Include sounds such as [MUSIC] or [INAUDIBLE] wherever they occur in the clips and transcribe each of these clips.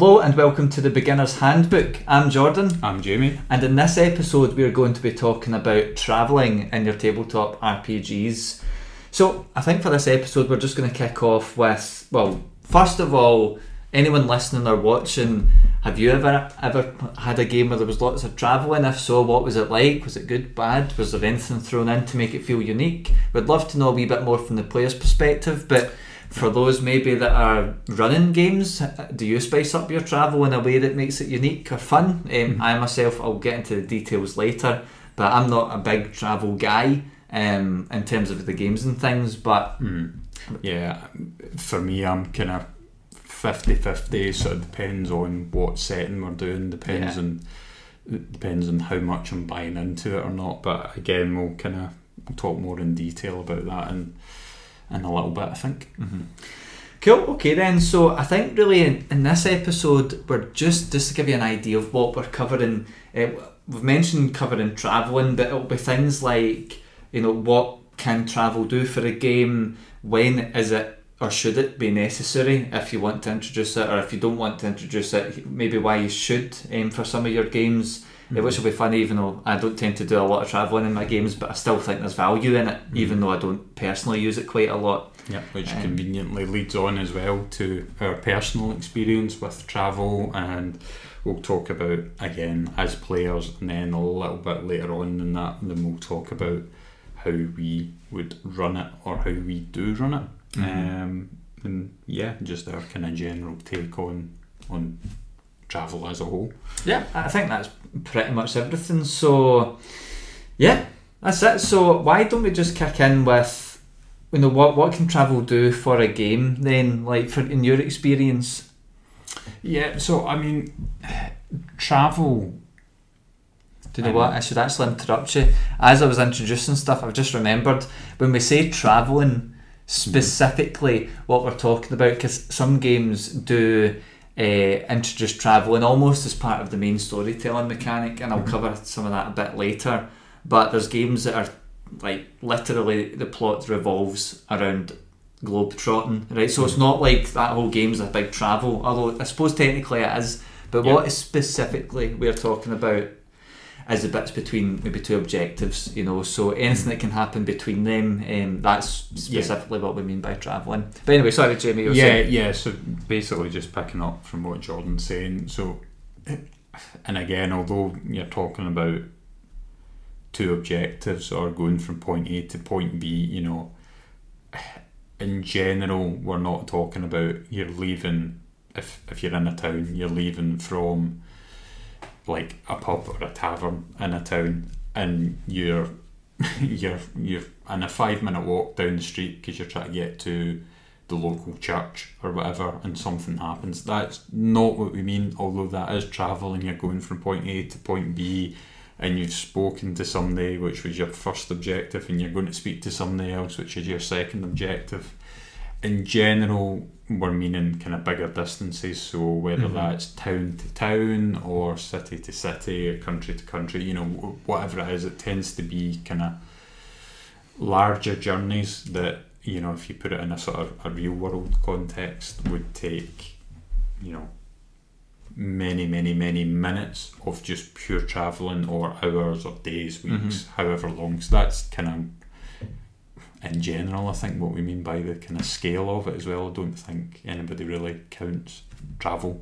Hello and welcome to the Beginner's Handbook. I'm Jordan, I'm Jamie. and in this episode, we're going to be talking about travelling in your tabletop RPGs. So, I think for this episode, we're just going to kick off with well, first of all, anyone listening or watching, have you ever ever had a game where there was lots of travelling? If so, what was it like? Was it good, bad? Was there anything thrown in to make it feel unique? We'd love to know a wee bit more from the player's perspective, but for those maybe that are running games, do you spice up your travel in a way that makes it unique or fun? Um, I myself, I'll get into the details later, but I'm not a big travel guy um, in terms of the games and things. But Yeah, for me, I'm kind of 50 50, so it depends on what setting we're doing, depends Yeah. on it depends on how much I'm buying into it or not. But again, we'll kind of talk more in detail about that in, in a little bit, I think. Mm-hmm. Cool. Okay, then. So I think really in, in this episode, we're just just to give you an idea of what we're covering. Uh, we've mentioned covering traveling, but it'll be things like you know what can travel do for a game, when is it or should it be necessary if you want to introduce it, or if you don't want to introduce it, maybe why you should um, for some of your games. Uh, Which will be funny, even though I don't tend to do a lot of travelling in my games, but I still think there's value in it, even though I don't personally use it quite a lot. Yeah, which Um, conveniently leads on as well to our personal experience with travel, and we'll talk about again as players, and then a little bit later on in that, then we'll talk about how we would run it or how we do run it, Mhm. um, and yeah, just our kind of general take on on travel as a whole. Yeah, I think that's pretty much everything. So, yeah, that's it. So, why don't we just kick in with, you know, what what can travel do for a game? Then, like for in your experience. Yeah, so I mean, travel. Do you know what? I should actually interrupt you. As I was introducing stuff, I've just remembered when we say travelling mm-hmm. specifically, what we're talking about, because some games do uh, introduce travelling almost as part of the main storytelling mechanic, and I'll cover some of that a bit later. But there's games that are like literally the plot revolves around globe trotting, right? So it's not like that whole game's a big travel, although I suppose technically it is. But Yeah. what is specifically we're talking about is the bits between maybe two objectives, you know. So anything that can happen between them, um, that's Yeah. specifically what we mean by travelling. But anyway, sorry, Jamie. Yeah, saying- yeah. So basically, just picking up from what Jordan's saying. So, and again, although you're talking about two objectives or going from point A to point B, you know, in general, we're not talking about you're leaving. If if you're in a town, you're leaving from like a pub or a tavern in a town, and you're [LAUGHS] you're you're in a five minute walk down the street because you're trying to get to the local church or whatever and something happens. That's not what we mean, although that is travel and you're going from point A to point B and you've spoken to somebody which was your first objective and you're going to speak to somebody else which is your second objective. In general, we're meaning kind of bigger distances, so whether Mhm. that's town to town or city to city or country to country, you know, whatever it is, it tends to be kind of larger journeys that you know if you put it in a sort of a real world context would take you know many many many minutes of just pure traveling or hours or days weeks however long so that's kind of in general i think what we mean by the kind of scale of it as well i don't think anybody really counts travel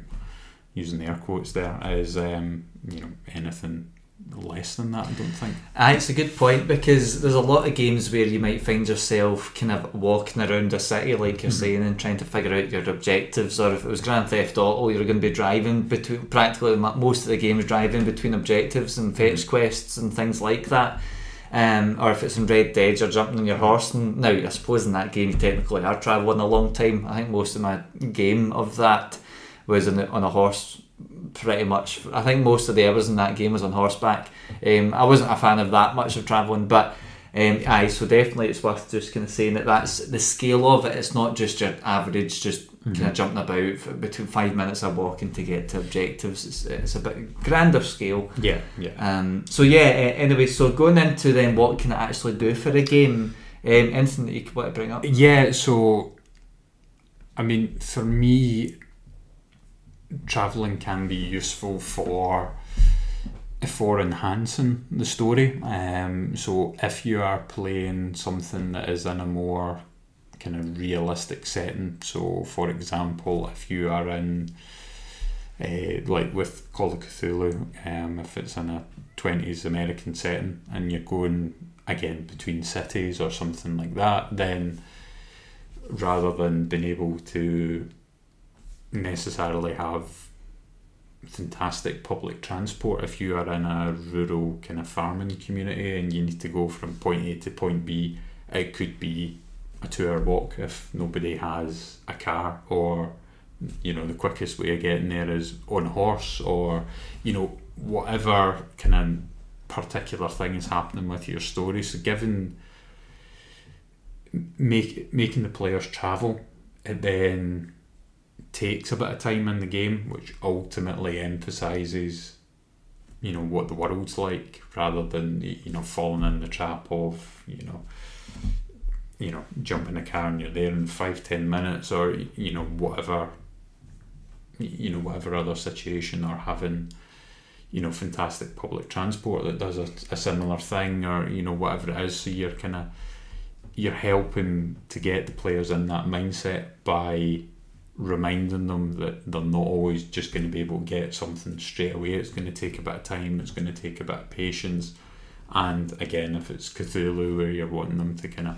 using the air quotes there as um, you know anything less than that i don't think Aye, it's a good point because there's a lot of games where you might find yourself kind of walking around a city, like you're Mhm. saying, and trying to figure out your objectives. Or if it was Grand Theft Auto, you're going to be driving between practically most of the games driving between objectives and fetch Mhm. quests and things like that. Um, or if it's in Red Dead, you're jumping on your horse. And now, I suppose in that game, you technically are traveling a long time. I think most of my game of that was on, on a horse pretty much. I think most of the hours in that game was on horseback. Um, I wasn't a fan of that much of travelling, but um, aye, so definitely it's worth just kind of saying that that's the scale of it. It's not just your average, just kind of jumping about for between five minutes of walking to get to objectives. It's, it's a bit grander scale. yeah yeah Um, so yeah, uh, anyway, so going into then what can it actually do for a game? Um, anything that you could want to bring up? Yeah, so I mean, for me, traveling can be useful for for enhancing the story. Um, so if you are playing something that is in a more kind of realistic setting, so for example, if you are in uh, like with Call of Cthulhu, um, if it's in a 20s American setting and you're going again between cities or something like that, then rather than being able to necessarily have fantastic public transport if you are in a rural kind of farming community and you need to go from point A to point B it could be a two hour walk if nobody has a car or you know the quickest way of getting there is on a horse or you know whatever kind of particular thing is happening with your story. So given make, making the players travel it then takes a bit of time in the game, which ultimately emphasizes, you know, what the world's like, rather than you know falling in the trap of you know, you know, jump in a car and you're there in five ten minutes, or you know whatever, you know whatever other situation, or having you know fantastic public transport that does a, a similar thing, or you know whatever it is. So you're kind of you're helping to get the players in that mindset by reminding them that they're not always just going to be able to get something straight away. It's going to take a bit of time, it's going to take a bit of patience. And again, if it's Cthulhu where you're wanting them to kind of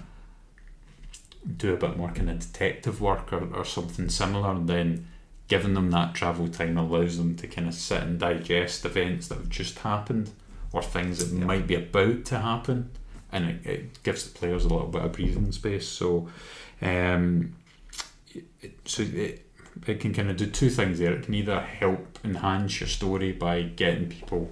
do a bit more kind of detective work or, or something similar, then giving them that travel time allows them to kind of sit and digest events that have just happened or things that yeah. might be about to happen. And it, it gives the players a little bit of breathing space. So, um, so it, it can kind of do two things there. It can either help enhance your story by getting people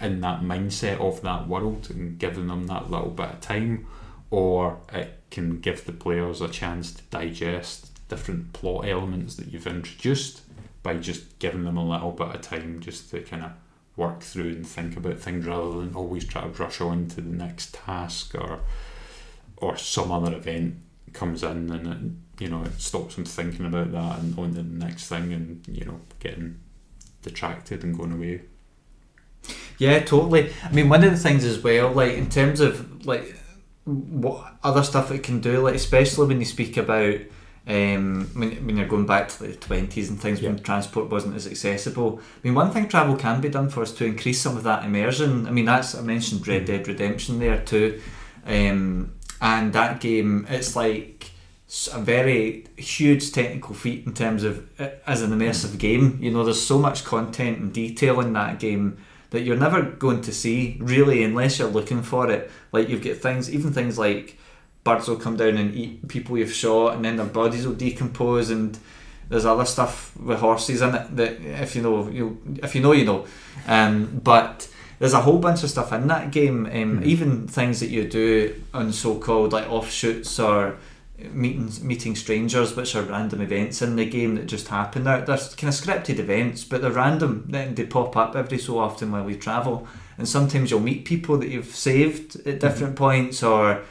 in that mindset of that world and giving them that little bit of time, or it can give the players a chance to digest different plot elements that you've introduced by just giving them a little bit of time just to kind of work through and think about things rather than always try to rush on to the next task or or some other event comes in and it you know, it stops them thinking about that and on to the next thing and, you know, getting detracted and going away. Yeah, totally. I mean, one of the things as well, like in terms of like what other stuff it can do, like especially when you speak about um, when, when you're going back to the 20s and things yeah. when transport wasn't as accessible. I mean, one thing travel can be done for is to increase some of that immersion. I mean, that's I mentioned Red mm. Dead Redemption there too, um, and that game it's like a very huge technical feat in terms of uh, as an immersive game. You know, there's so much content and detail in that game that you're never going to see really unless you're looking for it. Like you've got things, even things like birds will come down and eat people you've shot, and then their bodies will decompose, and there's other stuff with horses in it that if you know you if you know you know, um, but. There's a whole bunch of stuff in that game, um, mm. even things that you do on so-called like offshoots or meetings, meeting strangers, which are random events in the game that just happen. They're, they're kind of scripted events, but they're random. Then they pop up every so often while we travel, and sometimes you'll meet people that you've saved at mm-hmm. different mm-hmm. points, or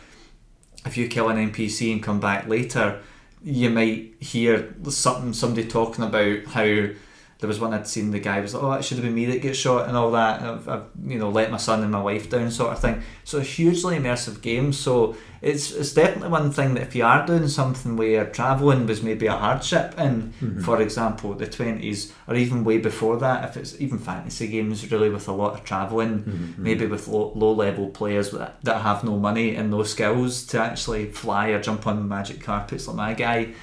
if you kill an NPC and come back later, you might hear something somebody talking about how there was one I'd seen the guy was like, oh, it should have been me that gets shot and all that. I've, I've, you know let my son and my wife down, sort of thing. So a hugely immersive game. So it's it's definitely one thing that if you are doing something where travelling was maybe a hardship in, mm-hmm. for example, the twenties or even way before that, if it's even fantasy games really with a lot of travelling, mm-hmm. maybe with low, low level players that, that have no money and no skills to actually fly or jump on magic carpets like my guy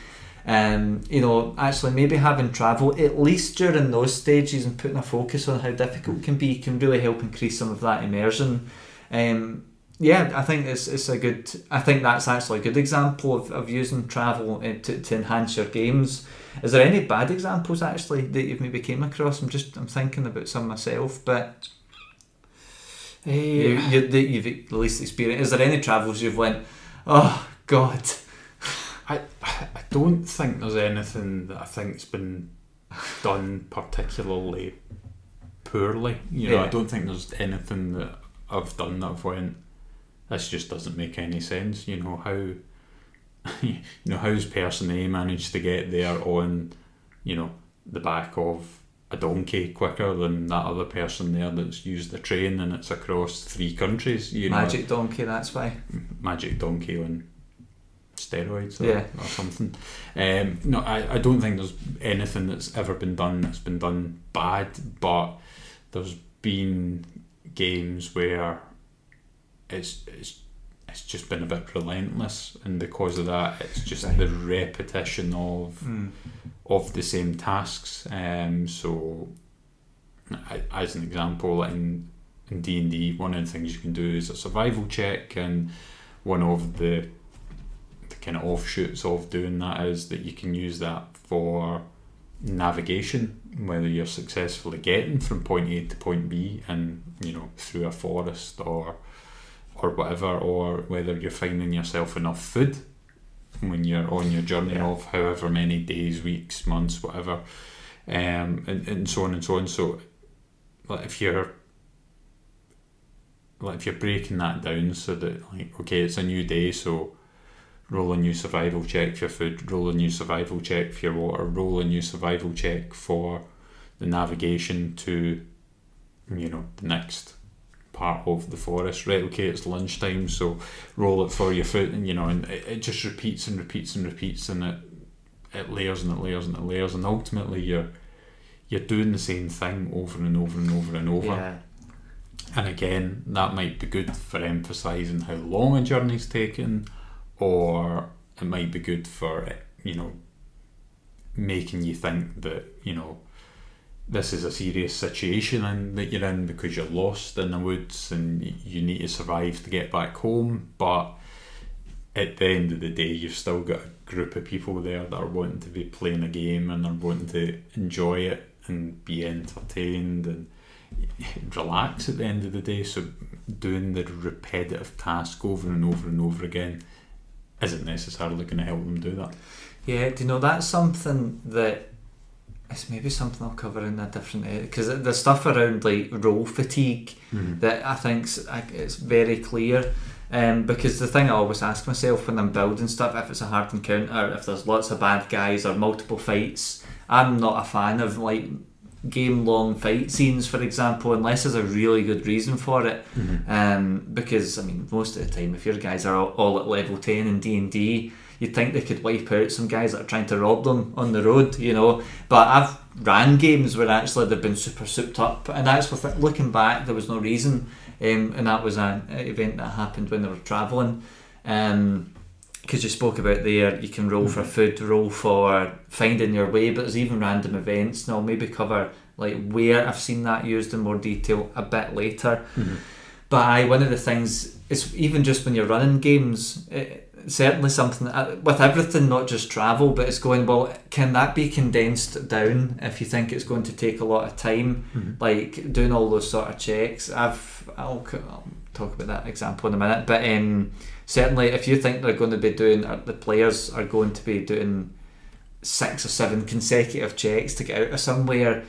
um, you know, actually maybe having travel at least during those stages and putting a focus on how difficult it can be can really help increase some of that immersion. Um, yeah, I think it's, it's a good. I think that's actually a good example of, of using travel uh, to, to enhance your games. Is there any bad examples actually that you've maybe came across? I'm just I'm thinking about some myself, but uh, you, you, that you've at least experienced. Is there any travels you've went? Oh God, I I don't think there's anything that I think's been done particularly poorly. You know, yeah. I don't think there's anything that I've done that I've went. This just doesn't make any sense. You know how. [LAUGHS] You know how's person A managed to get there on, you know, the back of a donkey quicker than that other person there that's used the train and it's across three countries. You know, Magic donkey, that's why. magic donkey on steroids or, Yeah. or something. Um, no, I, I don't think there's anything that's ever been done that's been done bad, but there's been games where it's it's it's just been a bit relentless, and because of that, it's just Right. the repetition of of the same tasks. Um, so, I, as an example, in in D and D, one of the things you can do is a survival check, and one of the the kind of offshoots of doing that is that you can use that for navigation, whether you're successfully getting from point A to point B, and you know through a forest or or whatever, or whether you're finding yourself enough food when you're on your journey Yeah. of however many days, weeks, months, whatever, um, and, and so on and so on. So, like if you're like if you're breaking that down so that like okay, it's a new day, so roll a new survival check for your food, roll a new survival check for your water, roll a new survival check for the navigation to you know the next part of the forest. Right okay it's lunchtime so roll it for your food and you know and it, it just repeats and repeats and repeats and it it layers and it layers and it layers and ultimately you're you're doing the same thing over and over and over and over. Yeah. and again, that might be good for emphasising how long a journey's taken, or it might be good for you know making you think that you know this is a serious situation and that you're in because you're lost in the woods and you need to survive to get back home. But at the end of the day, you've still got a group of people there that are wanting to be playing a game and are wanting to enjoy it and be entertained and [LAUGHS] relax at the end of the day. So doing the repetitive task over and over and over again isn't necessarily going to help them do that. Yeah, do you know that's something that it's maybe something I'll cover in a different because the stuff around like roll fatigue that I think it's very clear. Um, because the thing I always ask myself when I'm building stuff, if it's a hard encounter, if there's lots of bad guys or multiple fights, I'm not a fan of like game long fight scenes, for example, unless there's a really good reason for it. Um, because I mean, most of the time, if your guys are all, all at level ten in D and D, you'd think they could wipe out some guys that are trying to rob them on the road, you know. But I've ran games where actually they've been super souped up, and that's with looking back, there was no reason, um, and that was an event that happened when they were travelling. Um, because you spoke about there, you can roll for mm-hmm. food, roll for finding your way, but there's even random events. And I'll maybe cover like where I've seen that used in more detail a bit later. Mm-hmm. But I, one of the things is even just when you're running games, it, certainly something that, with everything, not just travel, but it's going well. Can that be condensed down if you think it's going to take a lot of time, mm-hmm. like doing all those sort of checks? I've I'll, I'll talk about that example in a minute, but um, certainly if you think they're going to be doing, or the players are going to be doing six or seven consecutive checks to get out of somewhere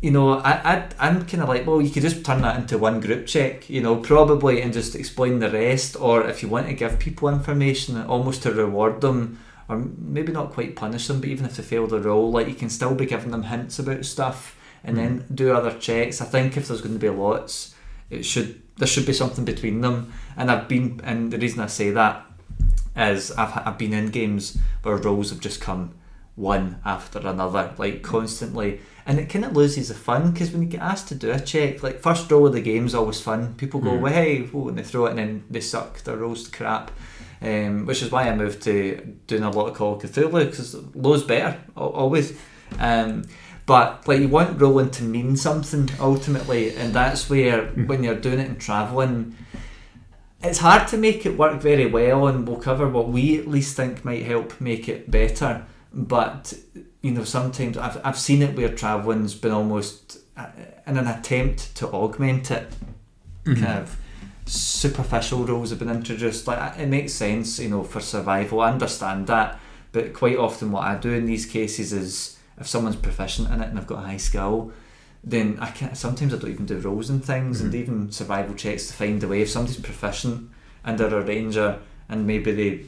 you know, I, I, I'm kind of like, well, you could just turn that into one group check, you know, probably, and just explain the rest. Or if you want to give people information, almost to reward them, or maybe not quite punish them, but even if they fail the roll, like you can still be giving them hints about stuff, and hmm. then do other checks. I think if there's going to be lots, it should there should be something between them. And I've been, and the reason I say that is I've I've been in games where rolls have just come one after another, like constantly, and it kind of loses the fun because when you get asked to do a check, like first roll of the game is always fun. People go, Mm. well, hey, whoa, and they throw it, and then they suck their rolls to crap. Um, which is why I moved to doing a lot of Call of Cthulhu because low's better always. Um, but like you want rolling to mean something ultimately, and that's where when you're doing it and traveling, it's hard to make it work very well, and we'll cover what we at least think might help make it better. But you know, sometimes I've I've seen it where traveling's been almost uh, in an attempt to augment it, Mm-hmm. kind of superficial rolls have been introduced. Like it makes sense, you know, for survival. I understand that, but quite often what I do in these cases is if someone's proficient in it and they've got a high skill, then I can't. Sometimes I don't even do rolls and things, and Mhm. even survival checks to find a way. If somebody's proficient and they're a ranger, and maybe they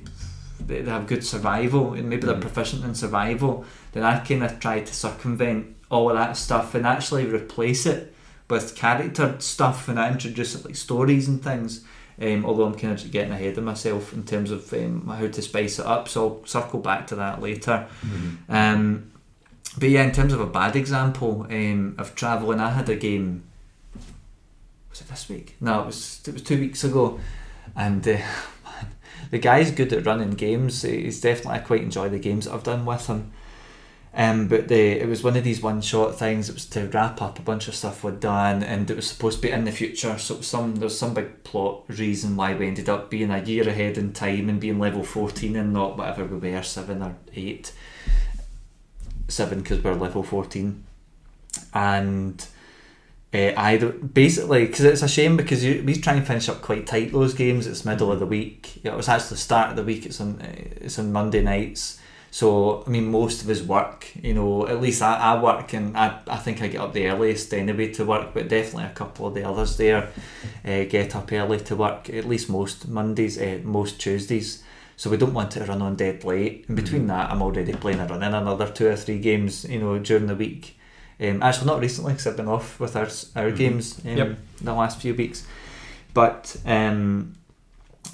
they they have good survival, and maybe they're Mhm. proficient in survival, then I kind of try to circumvent all of that stuff and actually replace it with character stuff and I introduce it like stories and things. Um, although I'm kind of getting ahead of myself in terms of um, how to spice it up, so I'll circle back to that later. Mm-hmm. Um, but yeah, in terms of a bad example um, of travelling, I had a game. Was it this week? No, it was it was two weeks ago, and uh, [LAUGHS] man, the guy's good at running games. He's definitely I quite enjoy the games that I've done with him. Um, but the it was one of these one shot things. It was to wrap up a bunch of stuff we'd done, and it was supposed to be in the future. So some there's some big plot reason why we ended up being a year ahead in time and being level fourteen and not whatever we were seven or eight. Seven because we're level fourteen, and uh, I basically because it's a shame because you, we try and finish up quite tight those games. It's middle of the week. It was actually the start of the week. It's on it's on Monday nights so I mean, most of his work, you know, at least I, I work and I, I think I get up the earliest anyway to work, but definitely a couple of the others there uh, get up early to work. At least most Mondays, uh, most Tuesdays. So we don't want it to run on dead late. In between mm-hmm. that, I'm already playing a run in another two or three games, you know, during the week. Um, actually, not recently because I've been off with our our mm-hmm. games um, yep. the last few weeks. But um,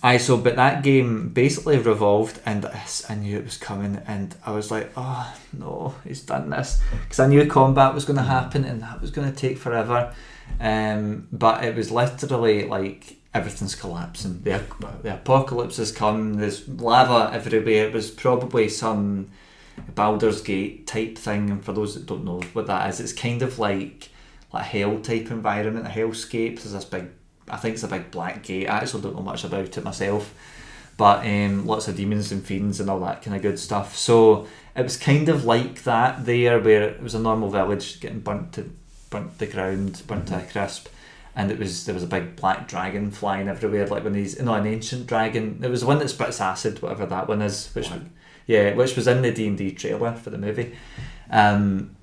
I so but that game basically revolved and I knew it was coming and I was like oh no he's done this because I knew combat was going to happen and that was going to take forever um, but it was literally like everything's collapsing the, the apocalypse has come there's lava everywhere it was probably some Baldur's Gate type thing and for those that don't know what that is it's kind of like like hell type environment a hellscape there's this big I think it's a big black gate. I actually don't know much about it myself, but um, lots of demons and fiends and all that kind of good stuff. So it was kind of like that there, where it was a normal village getting burnt to burnt the ground, burnt mm-hmm. to a crisp, and it was there was a big black dragon flying everywhere, like when he's you know an ancient dragon. It was one that spits acid, whatever that one is, which yeah, which was in the D and D trailer for the movie, um,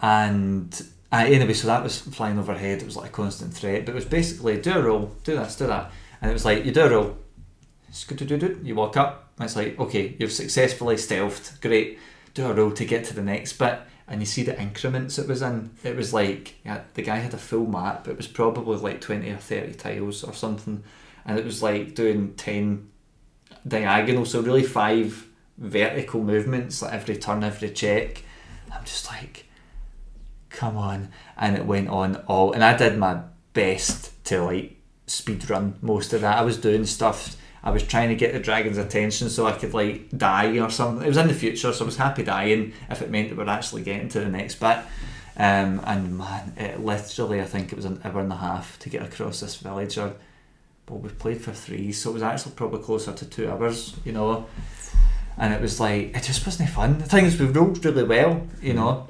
and uh, anyway, so that was flying overhead. It was like a constant threat, but it was basically do a roll, do this, do that, and it was like you do a roll, it's good do do do you walk up, and it's like okay, you've successfully stealthed, great. Do a roll to get to the next bit, and you see the increments it was in. It was like yeah, the guy had a full map. It was probably like twenty or thirty tiles or something, and it was like doing ten diagonal, so really five vertical movements like every turn, every check. I'm just like come on and it went on all and I did my best to like speed run most of that I was doing stuff I was trying to get the dragon's attention so I could like die or something. It was in the future so I was happy dying if it meant that we're actually getting to the next bit. Um, and man it literally I think it was an hour and a half to get across this village or well we played for three so it was actually probably closer to two hours you know? And it was like it just wasn't fun. The thing is we rolled really well you know?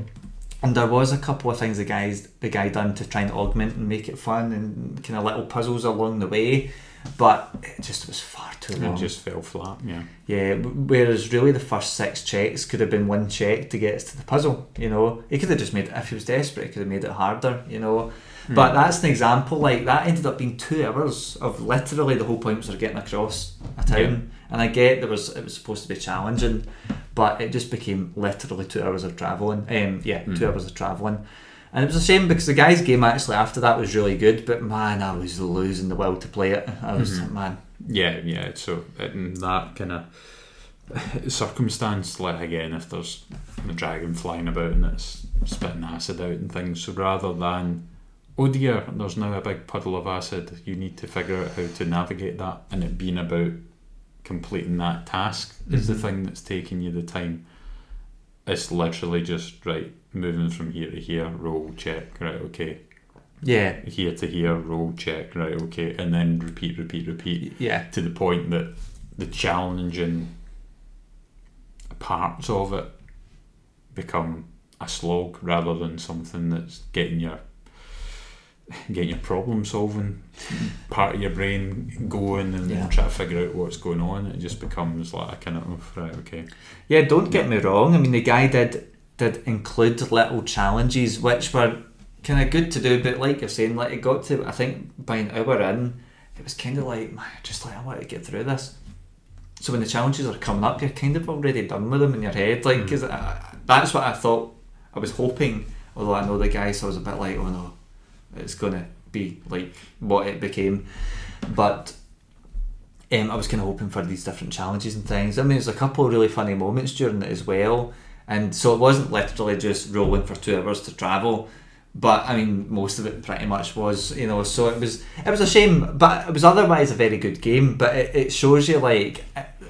And there was a couple of things the guys the guy done to try and augment and make it fun and kind of little puzzles along the way but it just was far too long it just fell flat yeah yeah whereas really the first six checks could have been one check to get us to the puzzle you know he could have just made it if he was desperate he could have made it harder you know mm. but that's an example like that ended up being two hours of literally the whole point was getting across a town yeah. and I get there was it was supposed to be challenging but it just became literally two hours of travelling. Um, yeah, mm. two hours of travelling. And it was a shame because the guy's game actually after that was really good, but man, I was losing the will to play it. I was mm-hmm. man. Yeah, yeah. So in that kind of circumstance, like again, if there's a dragon flying about and it's spitting acid out and things, so rather than oh dear, there's now a big puddle of acid, you need to figure out how to navigate that, and it being about completing that task mm-hmm. is the mm-hmm. thing that's taking you the time. It's literally just right moving from here to here, roll, check, right, okay. Yeah. Here to here, roll, check, right, okay, and then repeat, repeat, repeat. Yeah. To the point that the challenging parts of it become a slog rather than something that's getting your getting your problem solving part of your brain going and yeah. try to figure out what's going on. It just becomes like a kind of oh, right, okay. Yeah, don't get me wrong. I mean, the guy did did include little challenges which were kind of good to do, but like you're saying, like it got to I think by an hour in, it was kind of like just like I want to get through this. So when the challenges are coming up, you're kind of already done with them in your head, like because mm. that's what I thought I was hoping, although I know the guy, so I was a bit like, oh no, it's gonna be like what it became. But um, I was kind of hoping for these different challenges and things. I mean, there's a couple of really funny moments during it as well, and so it wasn't literally just rolling for two hours to travel. But I mean, most of it pretty much was, you know. So it was, it was a shame, but it was otherwise a very good game. But it, it shows you like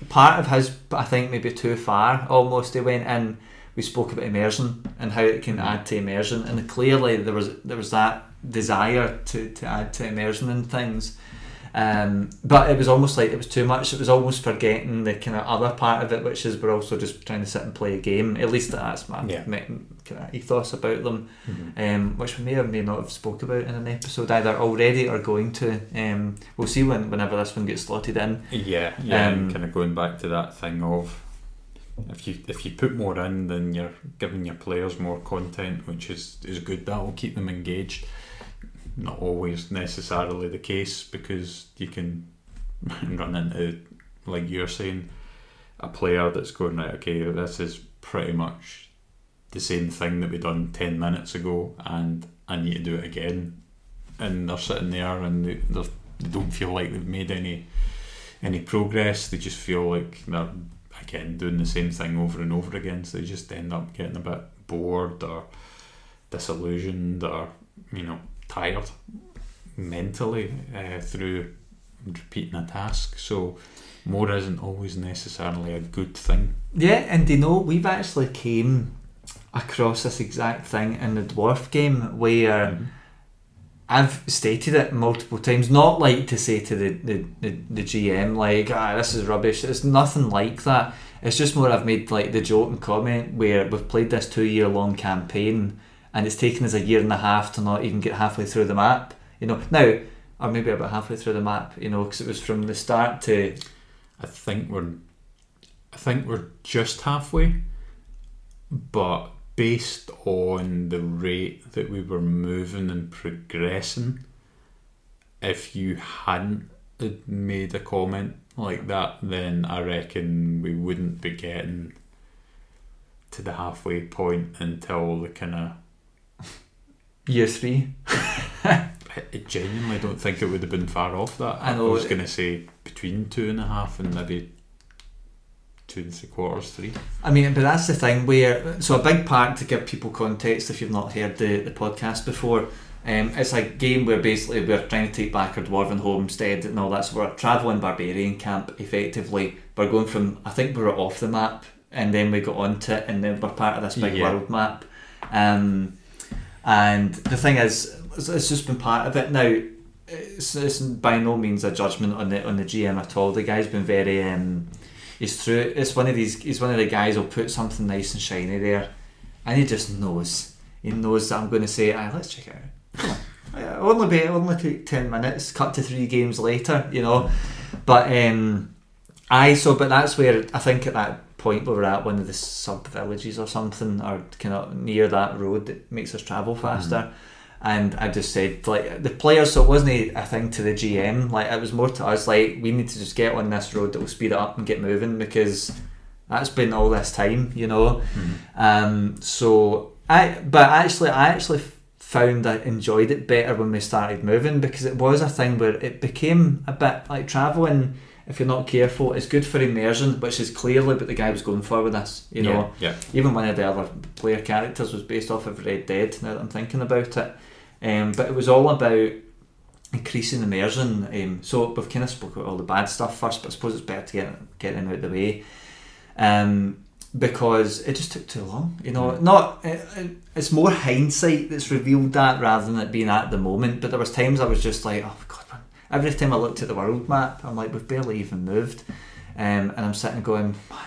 part of his, I think maybe too far almost. He went in. We spoke about immersion and how it can add to immersion, and clearly there was there was that desire to, to add to immersion and things. Um, but it was almost like it was too much. It was almost forgetting the kind of other part of it, which is we're also just trying to sit and play a game. At least that's my, Yeah. kind of ethos about them, Mhm. um, which we may or may not have spoke about in an episode either already or going to. Um, we'll see when whenever this one gets slotted in. Yeah, yeah, Um, kind of going back to that thing of if you if you put more in, then you're giving your players more content, which is is good. That will keep them engaged. Not always necessarily the case because you can [LAUGHS] run into, like you're saying, a player that's going right. Okay, this is pretty much the same thing that we done ten minutes ago, and I need to do it again. And they're sitting there and they, they're- don't feel like they've made any any progress. They just feel like they're again doing the same thing over and over again. So they just end up getting a bit bored or disillusioned or you know tired mentally uh, through repeating a task. So more isn't always necessarily a good thing. Yeah, and you know we've actually came across this exact thing in the dwarf game where. I've stated it multiple times, not like to say to the, the, the, the GM, like, ah, this is rubbish. It's nothing like that. It's just more I've made like the joke and comment where we've played this two year long campaign and it's taken us a year and a half to not even get halfway through the map. You know, now, or maybe about halfway through the map, you know, because it was from the start to. I think we're I think we're just halfway, but based on the rate that we were moving and progressing, if you hadn't made a comment like that, then I reckon we wouldn't be getting to the halfway point until the kind of. Year three. I genuinely don't think it would have been far off that. I know. was going to say between two and a half and maybe two and three quarters, three. I mean, but that's the thing where so a big part to give people context if you've not heard the, the podcast before. Um, it's a game where basically we're trying to take back our dwarven homestead and all that. So we're a travelling barbarian camp. Effectively, we're going from I think we were off the map and then we got onto it and then we're part of this big Yeah. world map. Um, and the thing is, it's just been part of it now. It's, it's by no means a judgment on the on the GM at all. The guy's been very um, he's through. It's one of these. He's one of the guys who'll put something nice and shiny there, and he just knows. He knows that I'm going to say, ah, let's check it out. Come on. It'll only be it'll only take ten minutes. Cut to three games later, you know. But um, I so but that's where I think at that point we were at one of the sub villages or something, or kind of near that road that makes us travel faster. And I just said like the players, so it wasn't a, a thing to the GM. Like it was more to us. Like we need to just get on this road that will speed it up and get moving because that's been all this time, you know. Um, so I, but actually, I actually found I enjoyed it better when we started moving because it was a thing where it became a bit like traveling. If you're not careful, it's good for immersion, which is clearly what the guy was going for with this. You know, yeah, even one of the other player characters was based off of Red Dead. Now that I'm thinking about it, um, but it was all about increasing immersion. Um, so we've kind of spoke about all the bad stuff first, but I suppose it's better to get get them out of the way. Um, because it just took too long, you know. Not it, it- it's more hindsight that's revealed that rather than it being at the moment. But there was times I was just like, oh god. Every time I looked at the world map, I'm like, we've barely even moved, um, and I'm sitting going, man,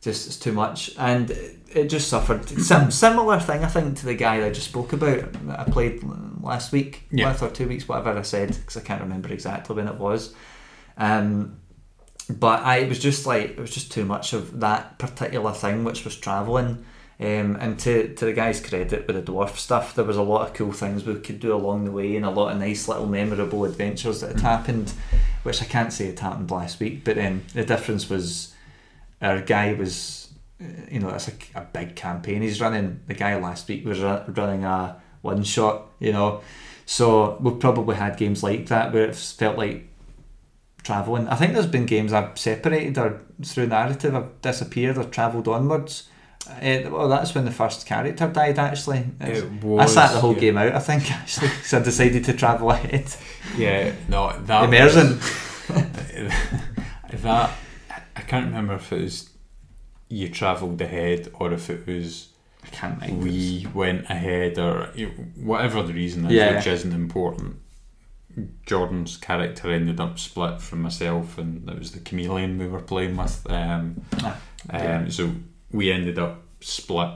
just it's too much, and it, just suffered. [CLEARS THROAT] Sim- similar thing, I think, to the guy I just spoke about. that I played last week, Yeah. with or two weeks, whatever I said, because I can't remember exactly when it was. Um, but I it was just like it was just too much of that particular thing, which was travelling. Um, and to, to the guy's credit with the dwarf stuff, there was a lot of cool things we could do along the way, and a lot of nice little memorable adventures that had happened, which I can't say had happened last week. But um, the difference was our guy was you know that's a, a big campaign he's running. The guy last week was ru- running a one shot, you know. So we've probably had games like that where it's felt like travelling. I think there's been games I've separated or through narrative I've disappeared or travelled onwards. Uh, well, that's when the first character died. Actually, It I sat the whole yeah. game out. I think [LAUGHS] actually, because I decided to travel ahead. Yeah, no, that Immersion. was- [LAUGHS] that I can't remember if it was you travelled ahead or if it was I can't mind. we went ahead or whatever the reason is, Yeah. which isn't important. Jordan's character ended up split from myself, and it was the chameleon we were playing with. Um, Ah, um, so we ended up split,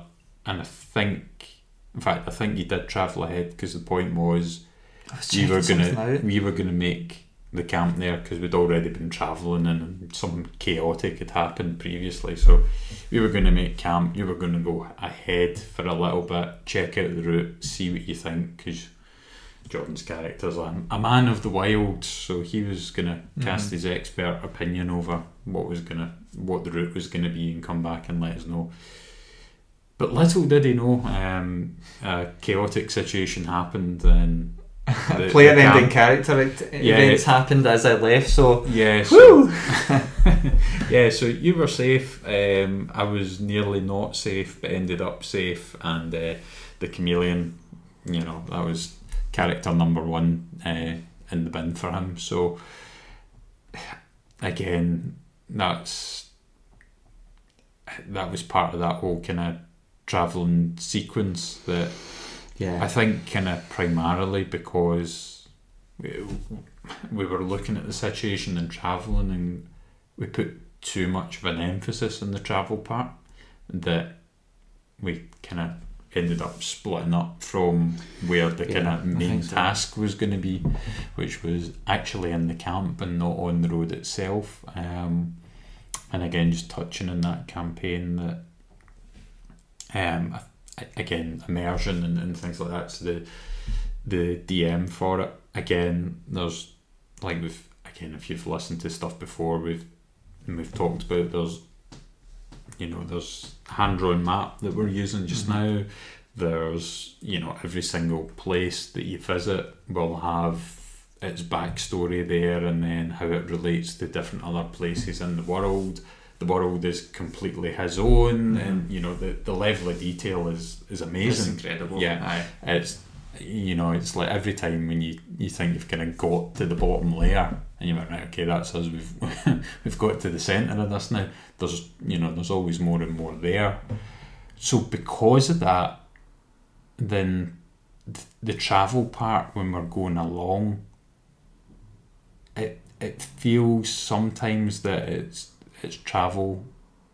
and I think, in fact, I think you did travel ahead because the point was was you were gonna we were gonna make the camp there because we'd already been travelling and something chaotic had happened previously. So we were gonna make camp. You were gonna go ahead for a little bit, check out the route, see what you think because. Jordan's character's a, a man of the wild, so he was gonna cast Mhm. his expert opinion over what was gonna, what the route was gonna be, and come back and let us know. But little did he know, um, a chaotic situation happened, and [LAUGHS] the- Player the ending character act- Yeah, events it- happened as I left. So Yeah, so, [LAUGHS] yeah. So you were safe. Um, I was nearly not safe, but ended up safe. And uh, the chameleon, you know, that was character number one uh, in the bin for him. So again, that's that was part of that whole kind of traveling sequence that Yeah. I think kind of primarily because we, we were looking at the situation and travelling and we put too much of an emphasis on the travel part that we kind of ended up splitting up from where the Yeah, kind of main so. task was going to be, which was actually in the camp and not on the road itself. Um, and again, just touching on that campaign that, um, again, immersion and, and things like that. So the the DM for it again, there's like we've again, if you've listened to stuff before, we've we've talked about there's you know there's hand drawn map that we're using just Mhm. now. There's you know every single place that you visit will have its backstory there, and then how it relates to different other places in the world. The world is completely his own, and you know the, the level of detail is is amazing. It's incredible. Yeah. Aye. It's you know it's like every time when you, you think you've kind of got to the bottom layer and you went right okay that's us we've [LAUGHS] we've got to the centre of this now. There's you know there's always more and more there. So because of that then th- the travel part when we're going along it it feels sometimes that it's it's travel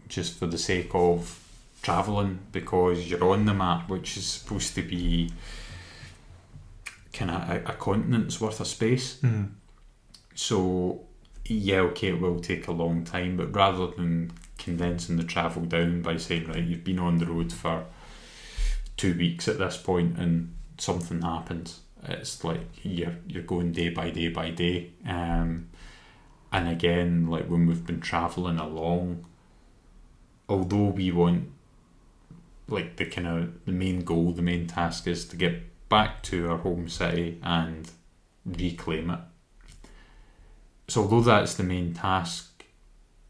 just for the sake of traveling because you're on the map which is supposed to be kind of a, a continent's worth of space. Mm. So yeah okay it will take a long time but rather than condensing the travel down by saying right you've been on the road for two weeks at this point and something happens it's like you're you're going day by day by day. Um, and again like when we've been traveling along although we want like the kind of the main goal the main task is to get back to our home city and reclaim it so although that's the main task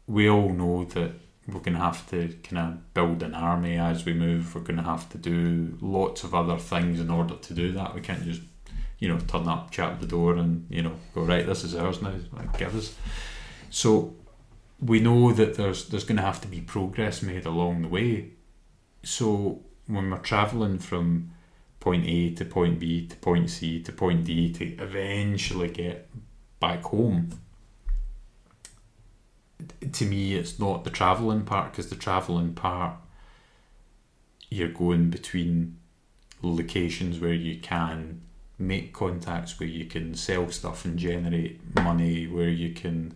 we all know that we're going to have to kind of build an army as we move. We're going to have to do lots of other things in order to do that. We can't just you know turn up chat at the door and you know go right this is ours now. Give us. So we know that there's there's going to have to be progress made along the way. So when we're traveling from point A to point B to point C to point D to eventually get back home to me it's not the travelling part because the travelling part you're going between locations where you can make contacts where you can sell stuff and generate money where you can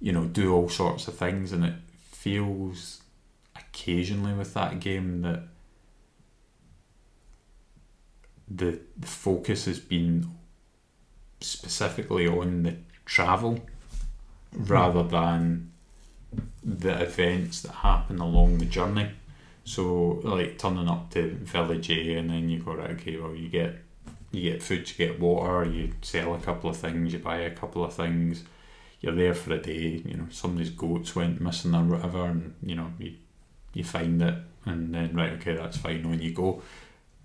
you know do all sorts of things. And it feels occasionally with that game that the, the focus has been specifically on the travel hmm. rather than the events that happen along the journey. So like turning up to village A and then you go right okay well you get you get food, you get water, you sell a couple of things, you buy a couple of things, you're there for a day, you know, somebody's goats went missing or whatever and you know, you you find it and then right, okay, that's fine when you go.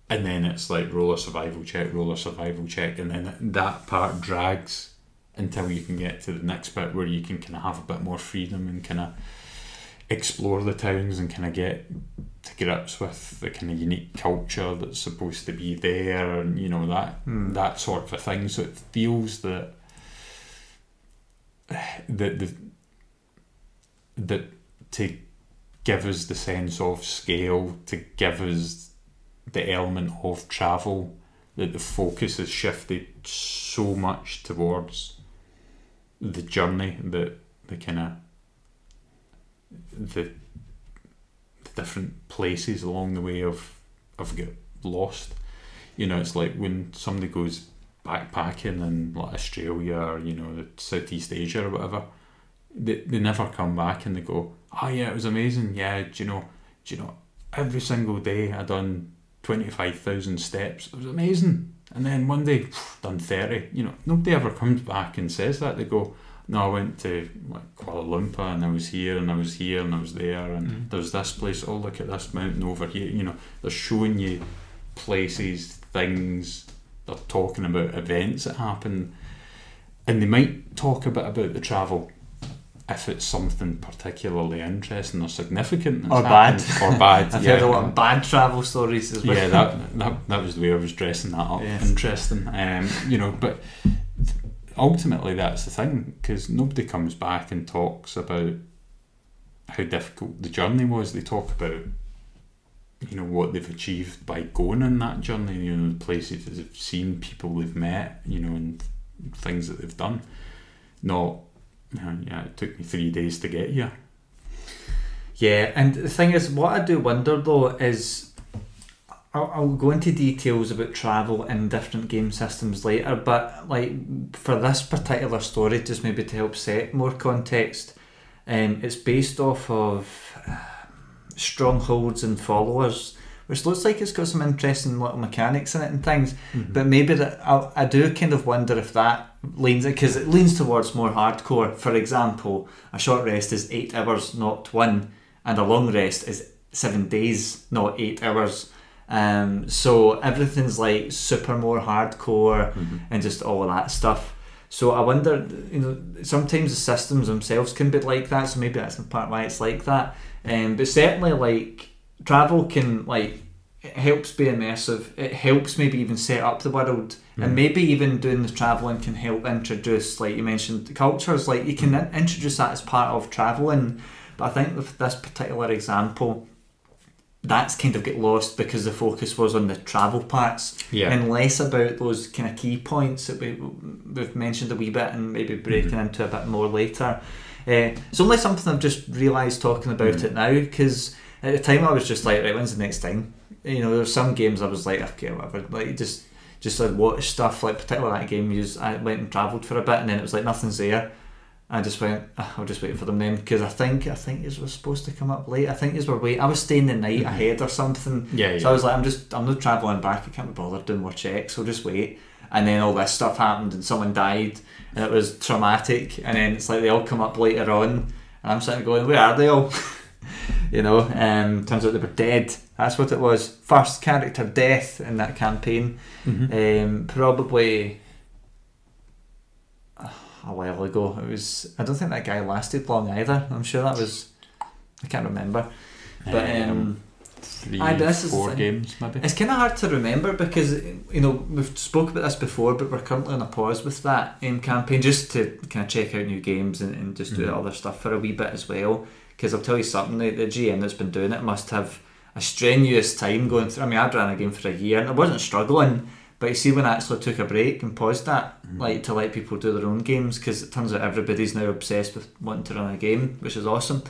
And then it's like roll a survival check, roll a survival check, and then that part drags until you can get to the next bit where you can kind of have a bit more freedom and kind of explore the towns and kind of get to grips with the kind of unique culture that's supposed to be there and you know that Mm. that sort of a thing so it feels that [SIGHS] that the that to give us the sense of scale to give us the element of travel that the focus has shifted so much towards the journey that the kind of the, different places along the way of of get lost. You know, it's like when somebody goes backpacking in like Australia or you know the Southeast Asia or whatever. They, they never come back and they go, oh yeah, it was amazing. Yeah, do you know, do you know, every single day I done twenty five thousand steps. It was amazing. And then one day done thirty. You know, nobody ever comes back and says that. They go, no, I went to like Kuala Lumpur and I was here and I was here and I was there and Mm. there's this place. Oh, look at this mountain over here. You know, they're showing you places, things. They're talking about events that happen, and they might talk a bit about the travel if it's something particularly interesting or significant Or bad. or bad. [LAUGHS] I've yeah. heard a lot of bad travel stories as well. Yeah, that, that that was the way I was dressing that up. Yes. Interesting, um, you know. But ultimately, that's the thing because nobody comes back and talks about how difficult the journey was. They talk about you know what they've achieved by going on that journey. You know, the places that they've seen, people they've met. You know, and things that they've done. Not, yeah, it took me three days to get here. Yeah, and the thing is, what I do wonder though is, I'll, I'll go into details about travel in different game systems later, but like for this particular story, just maybe to help set more context, um, it's based off of um, strongholds and followers, which looks like it's got some interesting little mechanics in it and things. But maybe that I, I do kind of wonder if that leans because it leans towards more hardcore. For example, a short rest is eight hours, not one, and a long rest is seven days, not eight hours. Um, so everything's like super more hardcore and just all of that stuff. So I wonder, you know, sometimes the systems themselves can be like that. So maybe that's in part why it's like that. Um, but certainly, like travel can like it helps be immersive. It helps maybe even set up the world, and mm. maybe even doing the traveling can help introduce, like you mentioned, the cultures. Like you can in- introduce that as part of traveling. But I think with this particular example, that's kind of get lost because the focus was on the travel parts Yeah. and less about those kind of key points that we, we've mentioned a wee bit and maybe mm-hmm. breaking into a bit more later. Uh, it's only something I've just realised talking about mm. it now because at the time I was just like, right, when's the next thing? You know, there's some games I was like, okay, whatever, like just just like watch stuff, like particularly that game. Used, I went and travelled for a bit and then it was like nothing's there. I just went. "Ah, I'll just wait for them then because I think I think it was supposed to come up late. I think it were wait. I was staying the night ahead or something. Yeah, yeah. So I was like, I'm just, I'm not travelling back. I can't be bothered doing more checks. So just wait. And then all this stuff happened, and someone died, and it was traumatic. And then it's like they all come up later on, and I'm sitting going, where are they all? [LAUGHS] you know. Um, turns out they were dead. That's what it was. First character death in that campaign. Um, probably a while ago. It was. I don't think that guy lasted long either. I'm sure that was. I can't remember. But um, three, Aye, this four thing. games maybe. it's kind of hard to remember because you know we've spoke about this before, but we're currently on a pause with that um, campaign just to kind of check out new games and, and just do Mhm. other stuff for a wee bit as well. Because I'll tell you something, the, the GM that's been doing it must have a strenuous time going through. I mean, I'd ran a game for a year and I wasn't struggling, but you see when I actually took a break and paused that, like to let people do their own games, because it turns out everybody's now obsessed with wanting to run a game, which is awesome.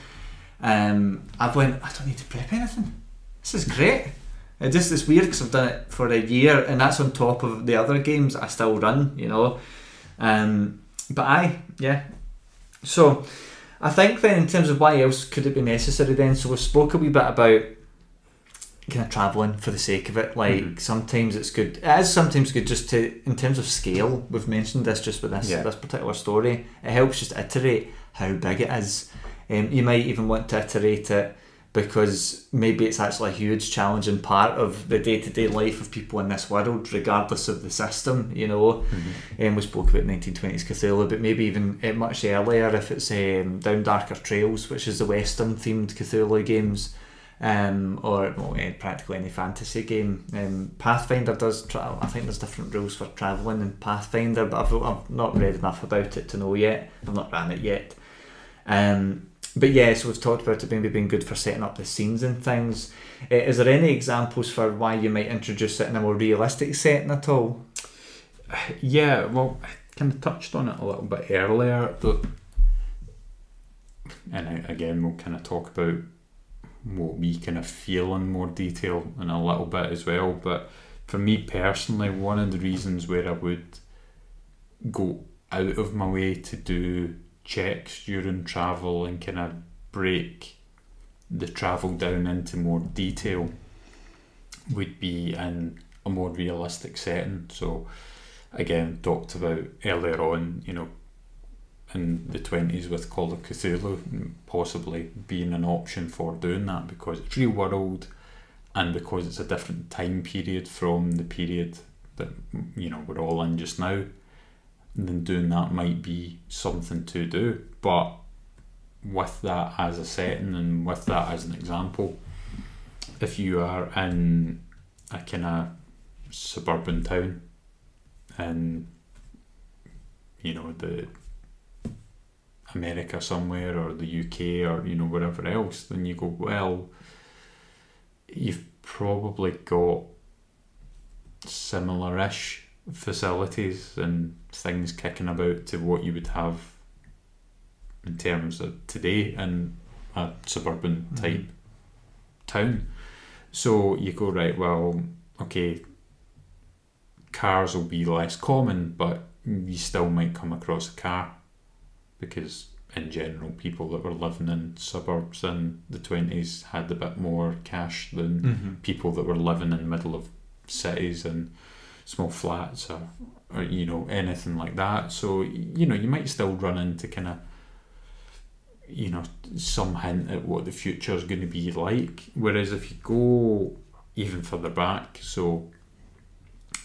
Um, I've went. I don't need to prep anything. This is great. It just it's weird because I've done it for a year, and that's on top of the other games I still run. You know, um, but I yeah. So I think then in terms of why else could it be necessary then? So we spoke a wee bit about kind of travelling for the sake of it. Like Mhm. sometimes it's good. It is sometimes good just to in terms of scale. We've mentioned this just with this Yeah. this particular story. It helps just iterate how big it is. Um, you might even want to iterate it because maybe it's actually a huge challenging part of the day to day life of people in this world, regardless of the system. You know. Um, we spoke about 1920s Cthulhu, but maybe even uh, much earlier if it's um, Down Darker Trails, which is the Western themed Cthulhu games, um, or well, practically any fantasy game. Um, Pathfinder does, tra- I think there's different rules for travelling in Pathfinder, but I've, I've not read enough about it to know yet. I've not ran it yet. Um, but yeah, so we've talked about it maybe being good for setting up the scenes and things. Uh, is there any examples for why you might introduce it in a more realistic setting at all? Yeah, well, I kind of touched on it a little bit earlier, but and again, we'll kind of talk about what we kind of feel in more detail in a little bit as well. But for me personally, one of the reasons where I would go out of my way to do checks during travel and kind of break the travel down into more detail would be in a more realistic setting. So again talked about earlier on, you know, in the twenties with Call of Cthulhu possibly being an option for doing that because it's real world and because it's a different time period from the period that you know we're all in just now, then doing that might be something to do. But with that as a setting and with that as an example, if you are in a kind of suburban town and you know the America somewhere or the UK or you know wherever else, then you go well. You've probably got similar-ish facilities and things kicking about to what you would have in terms of today in a suburban mm-hmm. type town. So you go right. Well, okay, cars will be less common, but you still might come across a car because, in general, people that were living in suburbs in the 20s had a bit more cash than Mm-hmm. people that were living in the middle of cities and small flats or, or you know, anything like that. So, you know, you might still run into kind of you know some hint at what the future is going to be like whereas if you go even further back so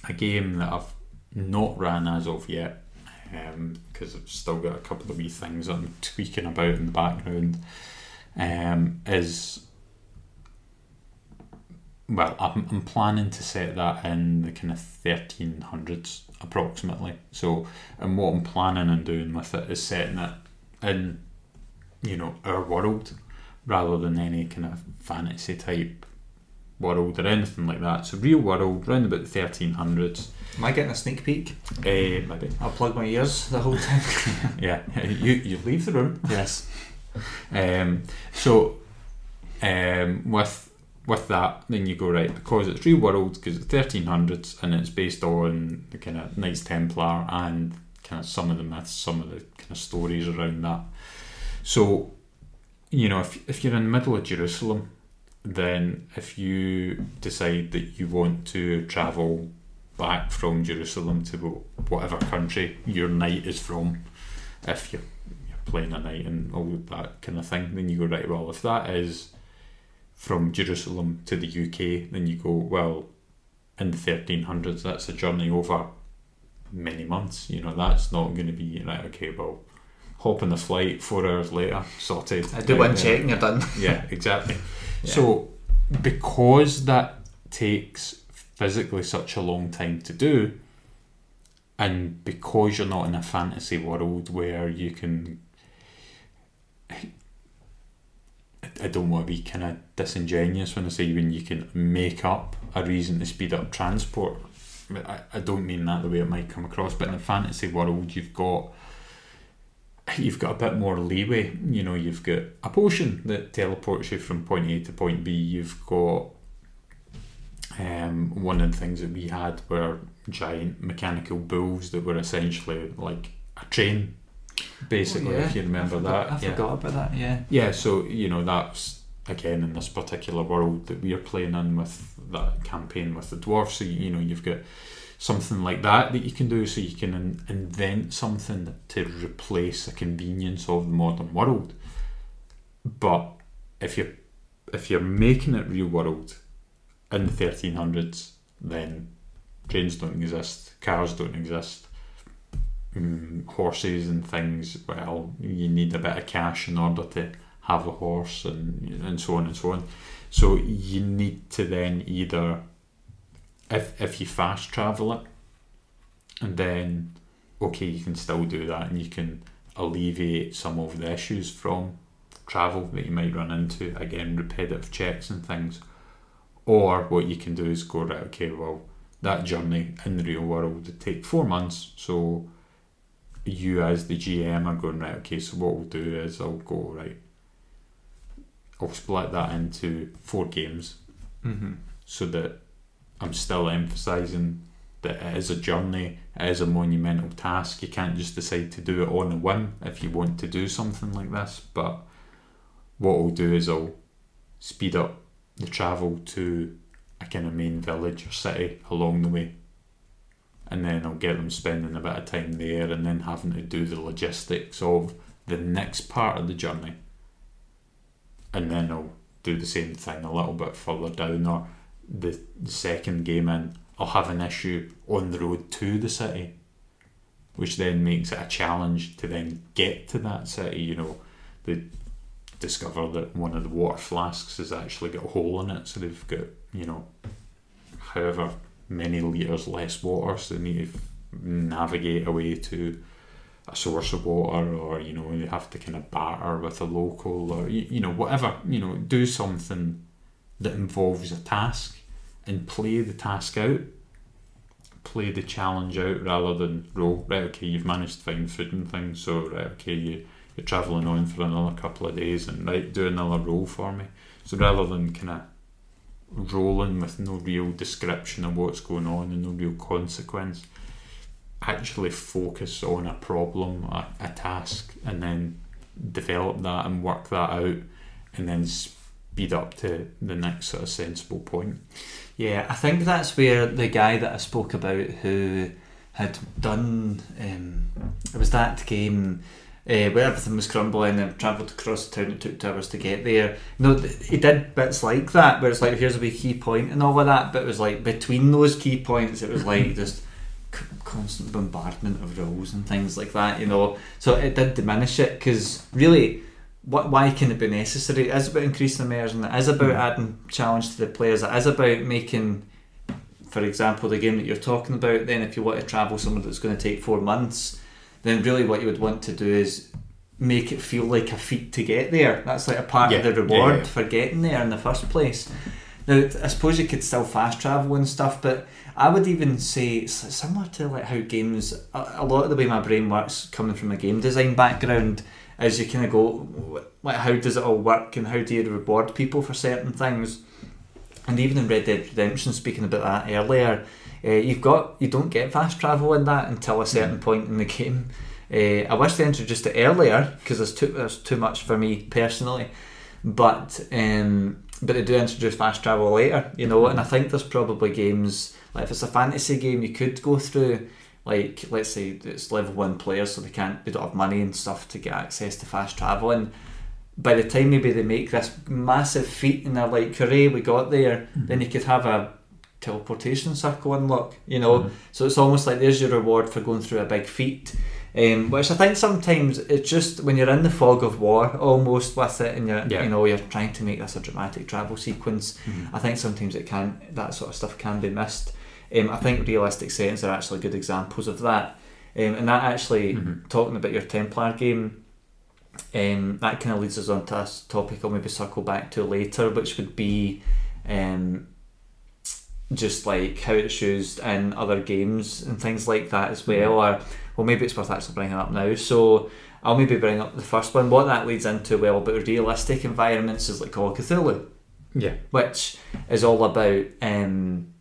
a game that I've not ran as of yet because I've still got a couple of wee things that I'm tweaking about in the background um, is well I'm, I'm planning to set that in the kind of 1300s approximately. So and what I'm planning on doing with it is setting it in you know our world rather than any kind of fantasy type world or anything like that. So real world around about the 1300s Am I getting a sneak peek? eh, maybe I'll plug my ears the whole time. [LAUGHS] yeah you, you leave the room yes. Um, so um, with with that, then you go right because it's real world because it's thirteen hundreds and it's based on the kind of Knights Templar and kind of some of the myths, some of the kind of stories around that. So, you know, if if you're in the middle of Jerusalem, then if you decide that you want to travel back from Jerusalem to whatever country your knight is from, if you're playing a knight and all that kind of thing, then you go right. Well, if that is from Jerusalem to the UK, then you go well. In the thirteen hundreds, that's a journey over many months. You know, that's not going to be right. Okay, well, hop on the flight. Four hours later, sorted. I do one check and you're done. Yeah, exactly. [LAUGHS] Yeah. So, because that takes physically such a long time to do, and because you're not in a fantasy world where you can. I don't want to be kind of disingenuous when I say when you can make up a reason to speed up transport. I, I don't mean that the way it might come across, but in a fantasy world, you've got you've got a bit more leeway. You know, you've got a potion that teleports you from point A to point B. You've got um, one of the things that we had were giant mechanical bulls that were essentially like a train basically, Oh, yeah. if you remember I forgot, that. I yeah. forgot about that. Yeah. Yeah, so you know that's again in this particular world that we are playing in with that campaign with the dwarfs. So you know you've got something like that that you can do. So you can in- invent something to replace the convenience of the modern world. But if you if you're making it real world in the thirteen hundreds, then trains don't exist, cars don't exist. Mm, horses and things, well, you need a bit of cash in order to have a horse and and so on and so on. So you need to then either if if you fast travel it and then okay you can still do that and you can alleviate some of the issues from travel that you might run into again repetitive checks and things or what you can do is go right okay well that journey in the real world would take four months so you as the GM are going right okay so what we'll do is I'll go right I'll split that into four games Mm-hmm. so that I'm still emphasising that it is a journey, it is a monumental task. You can't just decide to do it on a whim if you want to do something like this. But what I'll do is I'll speed up the travel to a kind of main village or city along the way. And then I'll get them spending a bit of time there and then having to do the logistics of the next part of the journey. And then I'll do the same thing a little bit further down or the, the second game in I'll have an issue on the road to the city which then makes it a challenge to then get to that city you know they discover that one of the water flasks has actually got a hole in it so they've got you know however many litres less water so they need to navigate away to a source of water or you know you have to kind of barter with a local or you, you know whatever you know do something that involves a task and play the task out. Play the challenge out rather than roll right okay you've managed to find food and things so right okay you, travelling on for another couple of days and right do another roll for me so rather than kind of rolling with no real description of what's going on and no real consequence actually focus on a problem, a, a task, and then develop that and work that out, and then speed up to the next sort of sensible point. Yeah, I think that's where the guy that I spoke about who had done um, it was that game uh, where everything was crumbling and travelled across the town. It took two hours to get there. No, th- he did bits like that where it's like here's a wee key point and all of that, but it was like between those key points, it was like [LAUGHS] just c- constant bombardment of rules and things like that. You know, so it did diminish it because really. What, why can it be necessary? It is about increasing immersion. It is about adding challenge to the players. It is about making for example, the game that you're talking about, then if you want to travel somewhere that's going to take four months, then really what you would want to do is make it feel like a feat to get there. That's like a part Yeah, of the reward yeah. for getting there in the first place. Now, I suppose you could still fast travel and stuff, but I would even say similar to like how games. A, a lot of the way my brain works, coming from a game design background, is you kind of go, like, how does it all work, and how do you reward people for certain things? And even in Red Dead Redemption, speaking about that earlier, uh, you've got you don't get fast travel in that until a certain point in the game. Uh, I wish they introduced it earlier because there's too there's too much for me personally, but um, but they do introduce fast travel later, you know. And I think there's probably games like if it's a fantasy game, you could go through like let's say it's level one players, so they can't they don't have money and stuff to get access to fast travel and by the time maybe they make this massive feat and they're like, hooray, we got there, then you could have a teleportation circle unlock, you know. Mhm. So it's almost like there's your reward for going through a big feat. Um, which I think sometimes it's just when you're in the fog of war almost with it and you're Yeah. you know you're trying to make this a dramatic travel sequence Mhm. I think sometimes it can that sort of stuff can be missed um, I think realistic settings are actually good examples of that um, and that actually Mhm. talking about your Templar game um, that kind of leads us on to a topic I'll maybe circle back to later which would be um, just like how it's used in other games and things like that as well or well maybe it's worth actually bringing up now. So I'll maybe bring up the first one. What that leads into well about realistic environments is like Call of Cthulhu. Yeah. which is all about um,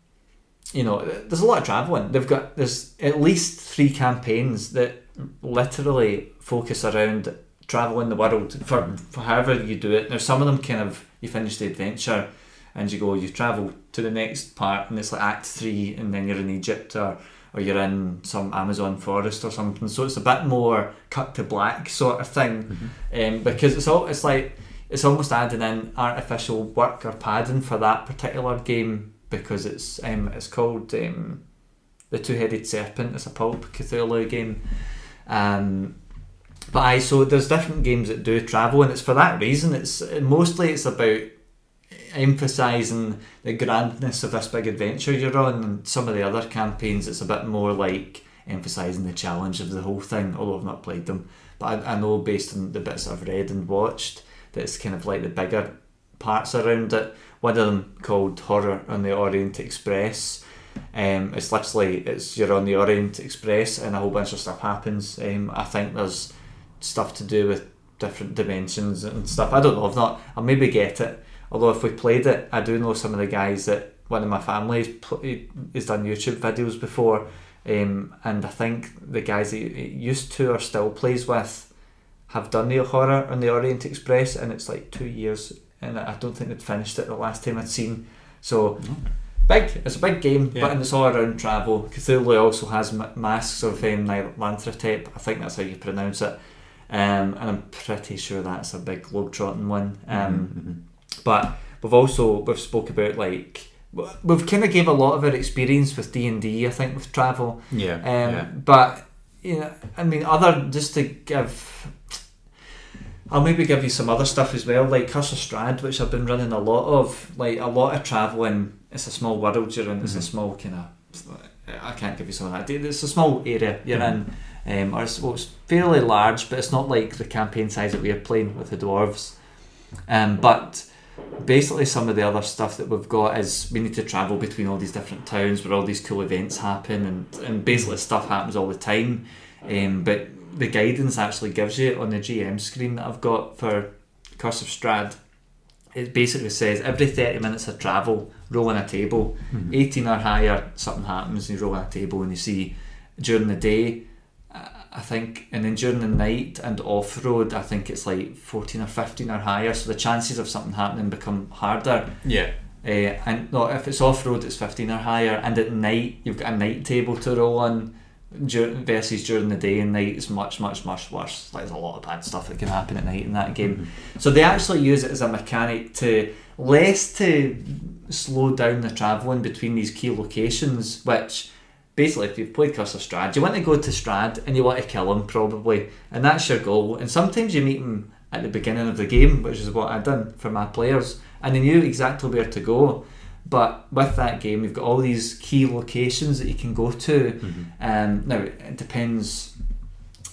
you know there's a lot of traveling. They've got there's at least three campaigns that literally focus around traveling the world for, for however you do it. Now, some of them kind of you finish the adventure and you go, you travel to the next part, and it's like Act Three, and then you're in Egypt or or you're in some Amazon forest or something. So it's a bit more cut to black sort of thing, Mm-hmm. um, because it's all it's like it's almost adding in artificial work or padding for that particular game because it's um, it's called um, the Two Headed Serpent. It's a pulp Cthulhu game. Um, but I so there's different games that do travel, and it's for that reason. It's mostly it's about emphasizing the grandness of this big adventure you're on, and some of the other campaigns it's a bit more like emphasizing the challenge of the whole thing. Although I've not played them, but I, I know based on the bits I've read and watched that it's kind of like the bigger parts around it. One of them called Horror on the Orient Express. Um, it's literally it's you're on the Orient Express and a whole bunch of stuff happens. Um, I think there's stuff to do with different dimensions and stuff. I don't know. I've not. I'll maybe get it. Although if we played it, I do know some of the guys that one of my family has, done YouTube videos before, um, and I think the guys that he used to or still plays with have done the horror on the Orient Express, and it's like two years, and I don't think they'd finished it the last time I'd seen. So big, it's a big game, Yeah. but it's all around travel. Cthulhu also has ma- masks of um, Nylanthotep. I think that's how you pronounce it, um, and I'm pretty sure that's a big globetrotting one. Um, Mhm. But we've also we've spoke about like we've kind of gave a lot of our experience with D and D. I think with travel, yeah, um, yeah. but you know, I mean, other just to give. I'll maybe give you some other stuff as well, like Curse of Strahd, which I've been running a lot of. Like a lot of travelling. It's a small world you're in. It's a Mhm. small kind of. I can't give you some of that. It's a small area you're Mhm. in, um, or it's, well, it's fairly large, but it's not like the campaign size that we're playing with the dwarves. Um, but basically, some of the other stuff that we've got is we need to travel between all these different towns where all these cool events happen, and, and basically stuff happens all the time. Um, but the guidance actually gives you on the GM screen that I've got for Curse of Strahd. It basically says every 30 minutes of travel, roll on a table. Mhm. 18 or higher, something happens, you roll on a table and you see during the day, I think, and then during the night and off road, I think it's like 14 or 15 or higher, so the chances of something happening become harder. Yeah. Uh, and no, if it's off road, it's 15 or higher, and at night, you've got a night table to roll on. dur- Versus during the day and night, it's much, much, much worse. Like, there's a lot of bad stuff that can happen at night in that game. So they actually use it as a mechanic to less to slow down the travelling between these key locations, which basically if you've played Curse of Strahd, you want to go to Strahd and you want to kill him probably, and that's your goal. And sometimes you meet him at the beginning of the game, which is what I've done for my players, and they knew exactly where to go. But with that game, you've got all these key locations that you can go to. Mhm. Um, now it depends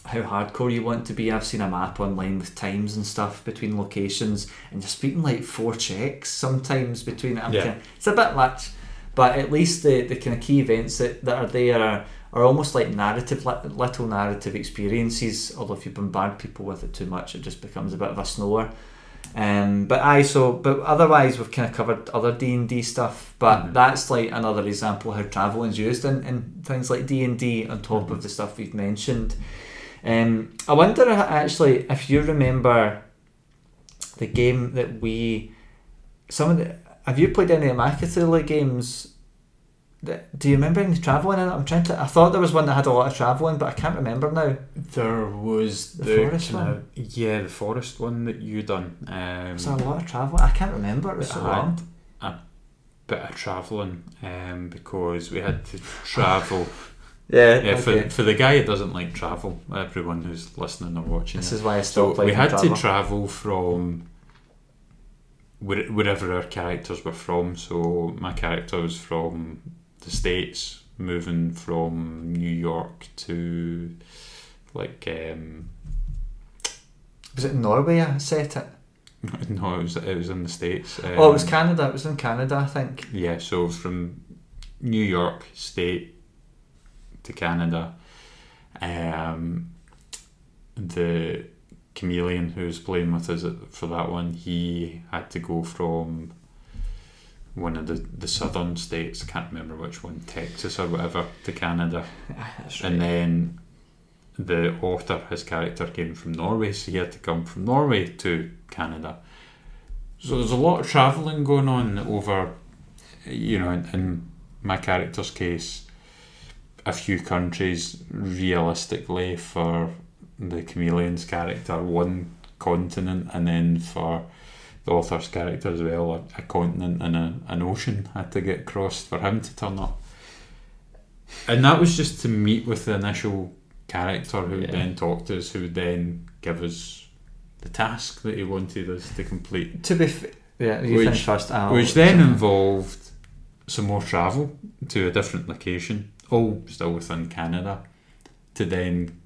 how hardcore you want to be. I've seen a map online with times and stuff between locations, and you're speaking like four checks sometimes between. I'm Yeah. it's a bit much, but at least the, the kind of key events that, that are there are, are almost like narrative, little narrative experiences. Although if you bombard people with it too much, it just becomes a bit of a snore. Um, but I so but otherwise we've kind of covered other D and D stuff, but Mhm. that's like another example how travel is used in, in things like D and D on top of the stuff we've mentioned. Um, I wonder actually if you remember the game that we some of the have you played any of my Cthulhu games? Do you remember any traveling in it? I'm trying to. I thought there was one that had a lot of traveling, but I can't remember now. There was The the, forest one? of yeah, the forest one that you done. Um, Was there a lot of traveling? I can't remember. It was so long. a bit of travelling um, because we had to travel. [LAUGHS] Yeah. yeah, okay. for, for the guy who doesn't like travel, everyone who's listening or watching, This it. is why I so stopped playing. we had travel. to travel from wherever our characters were from. So my character was from the states, moving from New York to like um, Was it Norway? I set it. [LAUGHS] no, it was it was in the states. Um, oh, it was Canada. It was in Canada, I think. Yeah, so from New York State to Canada, um, the chameleon who was playing with us for that one, he had to go from one of the, the southern states, I can't remember which one, Texas or whatever, to Canada. [LAUGHS] Ah, that's And then the author, his character came from Norway, so he had to come from Norway to Canada. So there's a lot of travelling going on over, you know, in, in my character's case, a few countries realistically for the chameleon's character, one continent, and then for the author's character as well, a, a continent and a, an ocean had to get crossed for him to turn up. And that was just to meet with the initial character who Yeah. then talked to us, who would then give us the task that he wanted us to complete. To be f- yeah, Which- first. Which then involved some more travel to a different location, all still within Canada, to then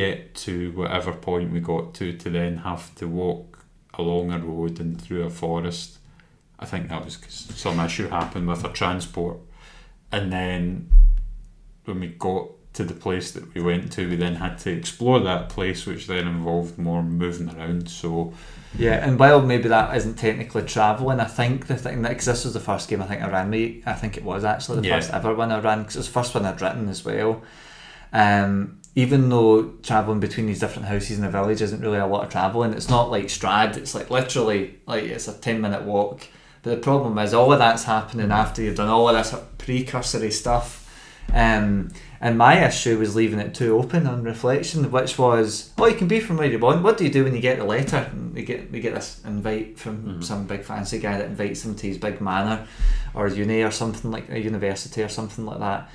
get to whatever point we got to, to then have to walk along a road and through a forest. I think that was 'cause some issue happened with our transport. And then when we got to the place that we went to, we then had to explore that place, which then involved more moving around. So, Yeah, and while maybe that isn't technically travelling, I think the thing that because this was the first game I think I ran, me, I think it was actually the Yeah. first ever one I ran because it was the first one I'd written as well. Um, even though travelling between these different houses in the village isn't really a lot of travelling, it's not like Strahd. It's like literally like it's a ten minute walk. But the problem is all of that's happening after you've done all of this precursory stuff. Um, and my issue was leaving it too open on reflection, which was, oh, you can be from where you want. What do you do when you get the letter? And they get they get this invite from Mhm. some big fancy guy that invites them to his big manor, or uni or something like a university or something like that.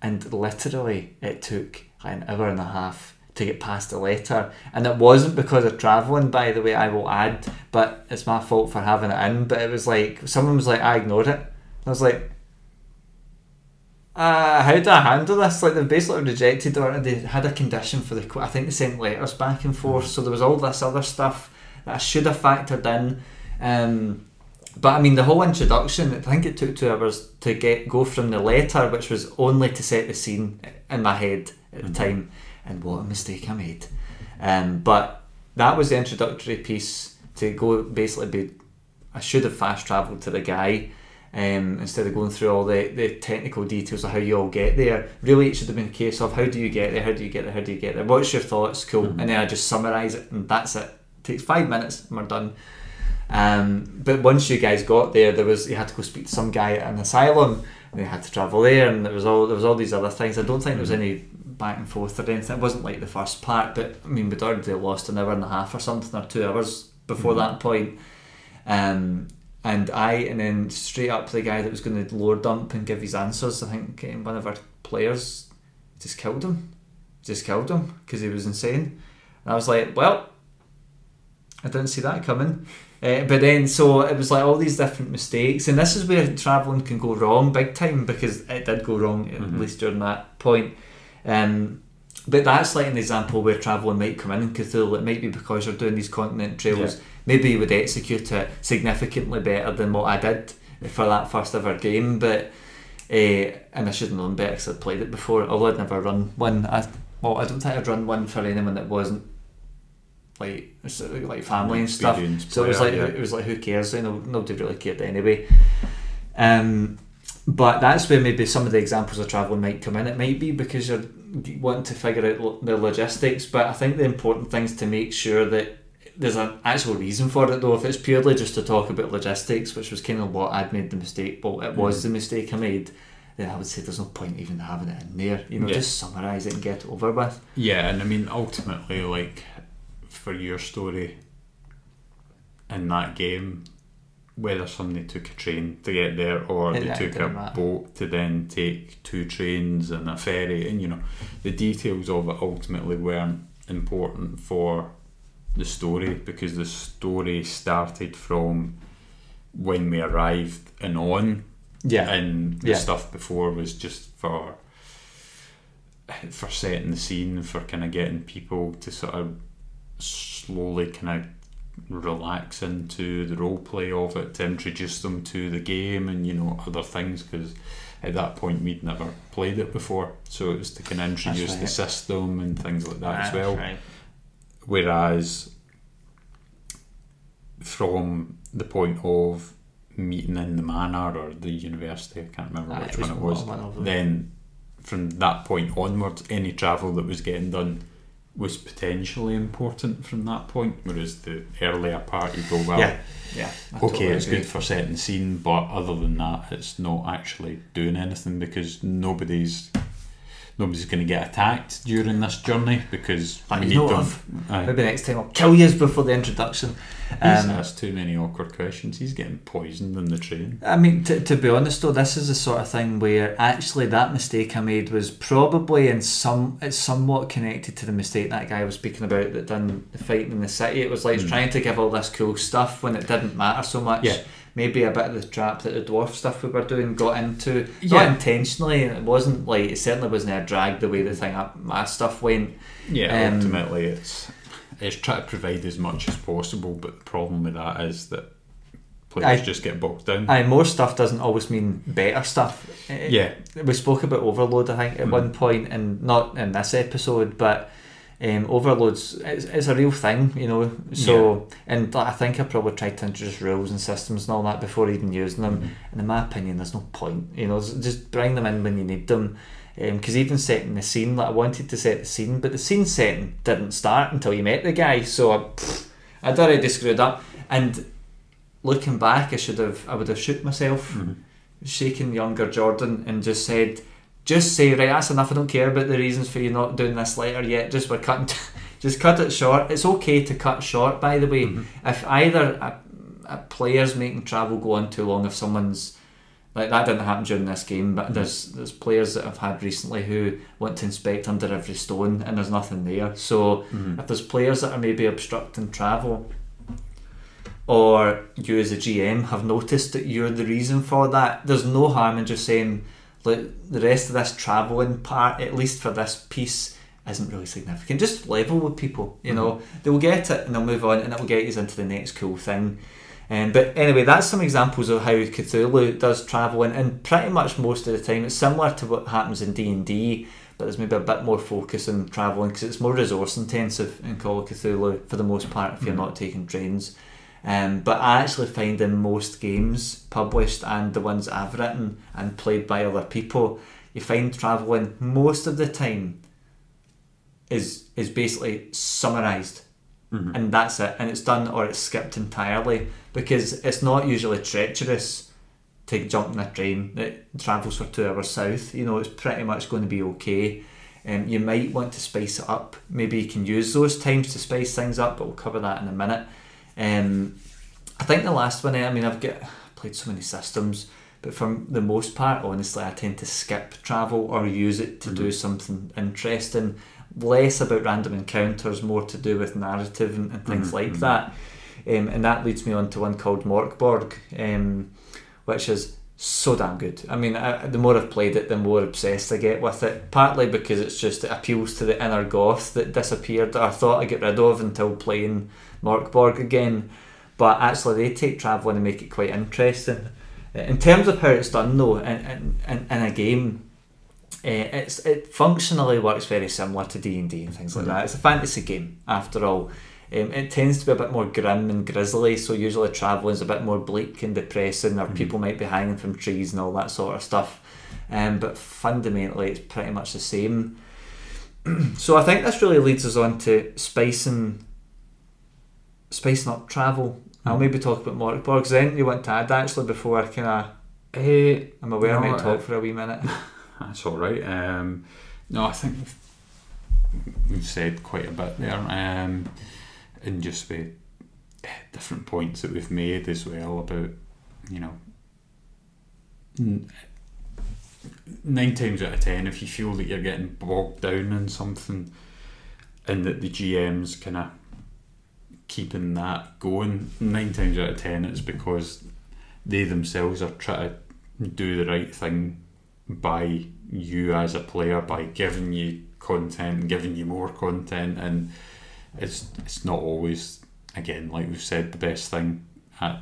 And literally, it took an hour and a half to get past the letter, and it wasn't because of travelling. By the way, I will add, but it's my fault for having it in. But it was like someone was like, I ignored it. And I was like, uh, how do I handle this? Like they've basically rejected or they had a condition for the. I think they sent letters back and forth, so there was all this other stuff that I should have factored in. Um, but I mean, the whole introduction. I think it took two hours to get go from the letter, which was only to set the scene in my head at the Mhm. time, and what a mistake I made. Um, but that was the introductory piece to go basically be. I should have fast travelled to the guy um, instead of going through all the, the technical details of how you all get there. Really, it should have been a case of how do you get there, how do you get there, how do you get there, what's your thoughts, cool, Mhm. and then I just summarise it, and that's it. takes five minutes, and we're done. Um, but once you guys got there, there was you had to go speak to some guy at an asylum, and you had to travel there, and there was all there was all these other things. I don't think there was any back and forth or anything. It wasn't like the first part, but I mean, we'd already lost an hour and a half or something, or two hours before Mhm. that point. Um, and I, and then straight up the guy that was going to lower dump and give his answers. I think um, one of our players just killed him, just killed him because he was insane. And I was like, well, I didn't see that coming. Uh, but then, so it was like all these different mistakes, and this is where traveling can go wrong big time because it did go wrong at Mhm. least during that point. Um, but that's like an example where traveling might come in in Cthulhu. It might be because you're doing these continent trails. Yeah. Maybe you would execute it significantly better than what I did for that first ever game. But uh, and I should have known better because I'd played it before. Although I'd never run one. I, well, I don't think I'd run one for anyone that wasn't like like family and stuff. So it was like yeah. it was like who cares? You know, nobody really cared anyway. Um, but that's where maybe some of the examples of travel might come in. It might be because you're wanting to figure out lo- the logistics. But I think the important thing is to make sure that there's an actual reason for it. Though, if it's purely just to talk about logistics, which was kind of what I'd made the mistake. Well, it was Mm. the mistake I made. Then I would say there's no point even having it in there. You know, Yeah. just summarise it and get it over with. Yeah, and I mean, ultimately, like for your story in that game, whether somebody took a train to get there or they it took a matter. boat to then take two trains and a ferry, and you know, the details of it ultimately weren't important for the story because the story started from when we arrived and on Yeah, and the Yeah. stuff before was just for for setting the scene for kind of getting people to sort of slowly kind of relax into the role play of it to introduce them to the game and you know other things because at that point we'd never played it before so it was to kind of introduce the system and things like that as well right. whereas from the point of meeting in the manor or the university, I can't remember Aye, which one it was. Then from that point onwards, any travel that was getting done was potentially important from that point, whereas the earlier part you go well. Yeah, yeah. I Okay, totally it's agree. good for setting scene, but other than that, it's not actually doing anything because nobody's nobody's going to get attacked during this journey because we you need them. Aye. Maybe next time I'll kill you before the introduction. He's Um, asked too many awkward questions. He's getting poisoned in the train. I mean, to, to be honest though, this is the sort of thing where actually that mistake I made was probably in some, it's somewhat connected to the mistake that guy was speaking about that done the fighting in the city. It was like Mm. trying to give all this cool stuff when it didn't matter so much. Yeah. Maybe a bit of the trap that the dwarf stuff we were doing got into, Yeah. not intentionally. It wasn't like it certainly wasn't a drag the way the thing up my stuff went. Yeah, Um, ultimately, it's it's trying to provide as much as possible, but the problem with that is that players Aye. just get bogged down. Aye, more stuff doesn't always mean better stuff. Yeah, we spoke about overload i think at Mm. one point and not in this episode but um, overloads it's, it's a real thing you know? So and i think i probably tried to introduce rules and systems and all that before even using them. Mhm. and in my opinion there's no point you know? Just bring them in when you need them. Because even setting the scene like i wanted to set the scene but the scene setting didn't start until you met the guy so I, pfft, i'd already screwed up. And looking back i should have i would have shoot myself Mhm. shaking younger Jordan and just said, just say, right, that's enough. I don't care about the reasons for you not doing this later yet. Just we're cutting, [LAUGHS] just cut it short. It's okay to cut short, by the way. Mhm. If either a, a player's making travel go on too long, if someone's like that didn't happen during this game, but Mhm. there's there's players that I've had recently who want to inspect under every stone and there's nothing there. So Mhm. if there's players that are maybe obstructing travel or you as a GM have noticed that you're the reason for that, there's no harm in just saying, look, the rest of this travelling part, at least for this piece, isn't really significant. Just level with people, you know. They'll get it and they'll move on and it'll get you into the next cool thing. Um, but anyway, that's some examples of how Cthulhu does travelling, and pretty much most of the time it's similar to what happens in D and D, but there's maybe a bit more focus on travelling because it's more resource intensive in Call of Cthulhu for the most part if you're Mhm. not taking trains. Um, but I actually find in most games published and the ones I've written and played by other people, you find travelling most of the time is is basically summarised. Mhm. and that's it. And it's done or it's skipped entirely because it's not usually treacherous to jump in a train that travels for two hours south. You know it's pretty much going to be okay. Um, you might want to spice it up. Maybe you can use those times to spice things up but we'll cover that in a minute um, I think the last one I mean I've got played so many systems but for the most part honestly I tend to skip travel or use it to do Mhm. something interesting less about random encounters, more to do with narrative and, and things Mhm, like that. Um, and that leads me on to one called Morkborg, um, which is so damn good. I mean, I, the more I've played it, the more obsessed I get with it. Partly because it's just it appeals to the inner goth that disappeared, that I thought I'd get rid of until playing Morkborg again. But actually, they take travelling and make it quite interesting. Uh, In terms of how it's done, though, in, in, in, a game, uh, it's it functionally works very similar to D and D and things like Mhm. that. It's a fantasy game after all. Um, it tends to be a bit more grim and grisly, so usually travel is a bit more bleak and depressing, or Mhm. people might be hanging from trees and all that sort of stuff. Um, but fundamentally, it's pretty much the same. [CLEARS THROAT] so I think this really leads us on to spicing, spicing up travel. I'll Mhm. maybe talk about Morkborg. Is then you want to add actually before I kind of? Eh, I'm aware I might talk uh, for a wee minute. [LAUGHS] That's all right. Um, no, I think we've, said quite a bit there, um, and just with different points that we've made as well about, you know, n- nine times out of ten, if you feel that you're getting bogged down in something, and that the GM's kind of keeping that going, nine times out of ten, it's because they themselves are trying to do the right thing by you as a player by giving you content, giving you more content, and it's it's not always again like we've said the best thing at,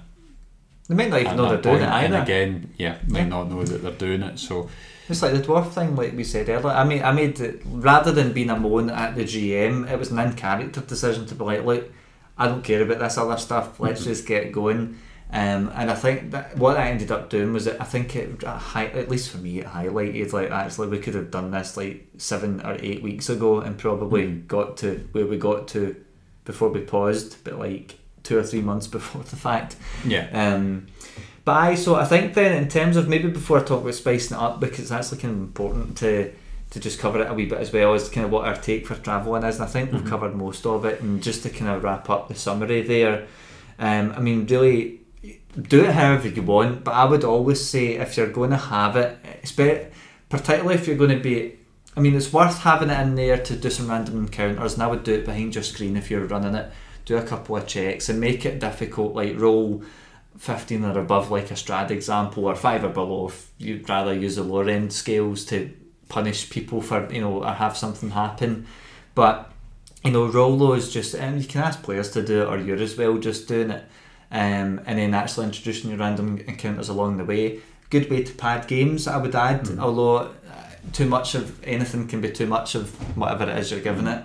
They might not even know they're doing point. it either. And again, yeah, might Yeah. not know that they're doing it. So It's like the dwarf thing, like we said earlier. I mean, I made it rather than being a moan at the GM, it was an in-character decision to be like, look, I don't care about this other stuff. Let's Mhm. just get going. Um, and I think that what I ended up doing was that I think it, at least for me, it highlighted like actually we could have done this like seven or eight weeks ago and probably mm. got to where we got to before we paused, but like two or three months [LAUGHS] before the fact. Yeah. Um, but I so I think then in terms of maybe before I talk about spicing it up because that's like kind of important to to just cover it a wee bit as well as kind of what our take for travelling is. And I think we've mm-hmm. covered most of it. And just to kind of wrap up the summary there, um, I mean, really do it however you want. But I would always say if you're going to have it, particularly if you're going to be I mean, it's worth having it in there to do some random encounters, and I would do it behind your screen if you're running it. Do a couple of checks and make it difficult, like roll 15 or above, like a Strahd example, or 5 or below if you'd rather use the lower end scales to punish people for you know or have something happen. But you know, roll those just and you can ask players to do it or you're as well just doing it. Um, and then actually introducing your random encounters along the way. Good way to pad games, I would add. Mm. Although uh, too much of anything can be too much of whatever it is you're giving it.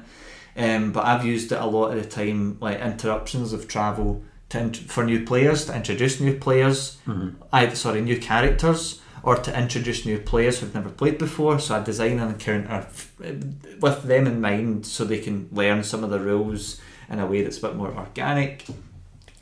Um, but I've used it a lot of the time, like interruptions of travel to for new players to introduce new players. Mm-hmm. I sorry, new characters or to introduce new players who've never played before. So I design an encounter with them in mind so they can learn some of the rules in a way that's a bit more organic.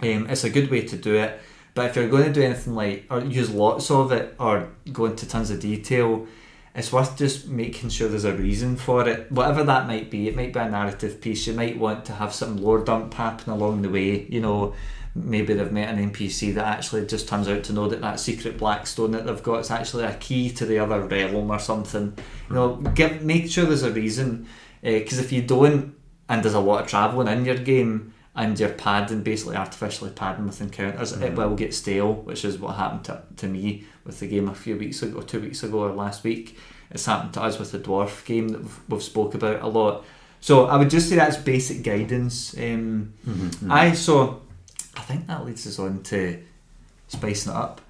Um, it's a good way to do it. But if you're going to do anything like, or use lots of it, or go into tons of detail, it's worth just making sure there's a reason for it. Whatever that might be, it might be a narrative piece. You might want to have some lore dump happen along the way. You know, maybe they've met an NPC that actually just turns out to know that that secret black stone that they've got is actually a key to the other realm or something. You know, give make sure there's a reason because uh, if you don't, and there's a lot of travelling in your game, and you're padding basically artificially padding with encounters, mm-hmm. it will get stale, which is what happened to, to me with the game a few weeks ago, two weeks ago or last week. It's happened to us with the dwarf game that we've, we've spoke about a lot. So I would just say that's basic guidance. Um, mm-hmm. I so I think that leads us on to spicing it up.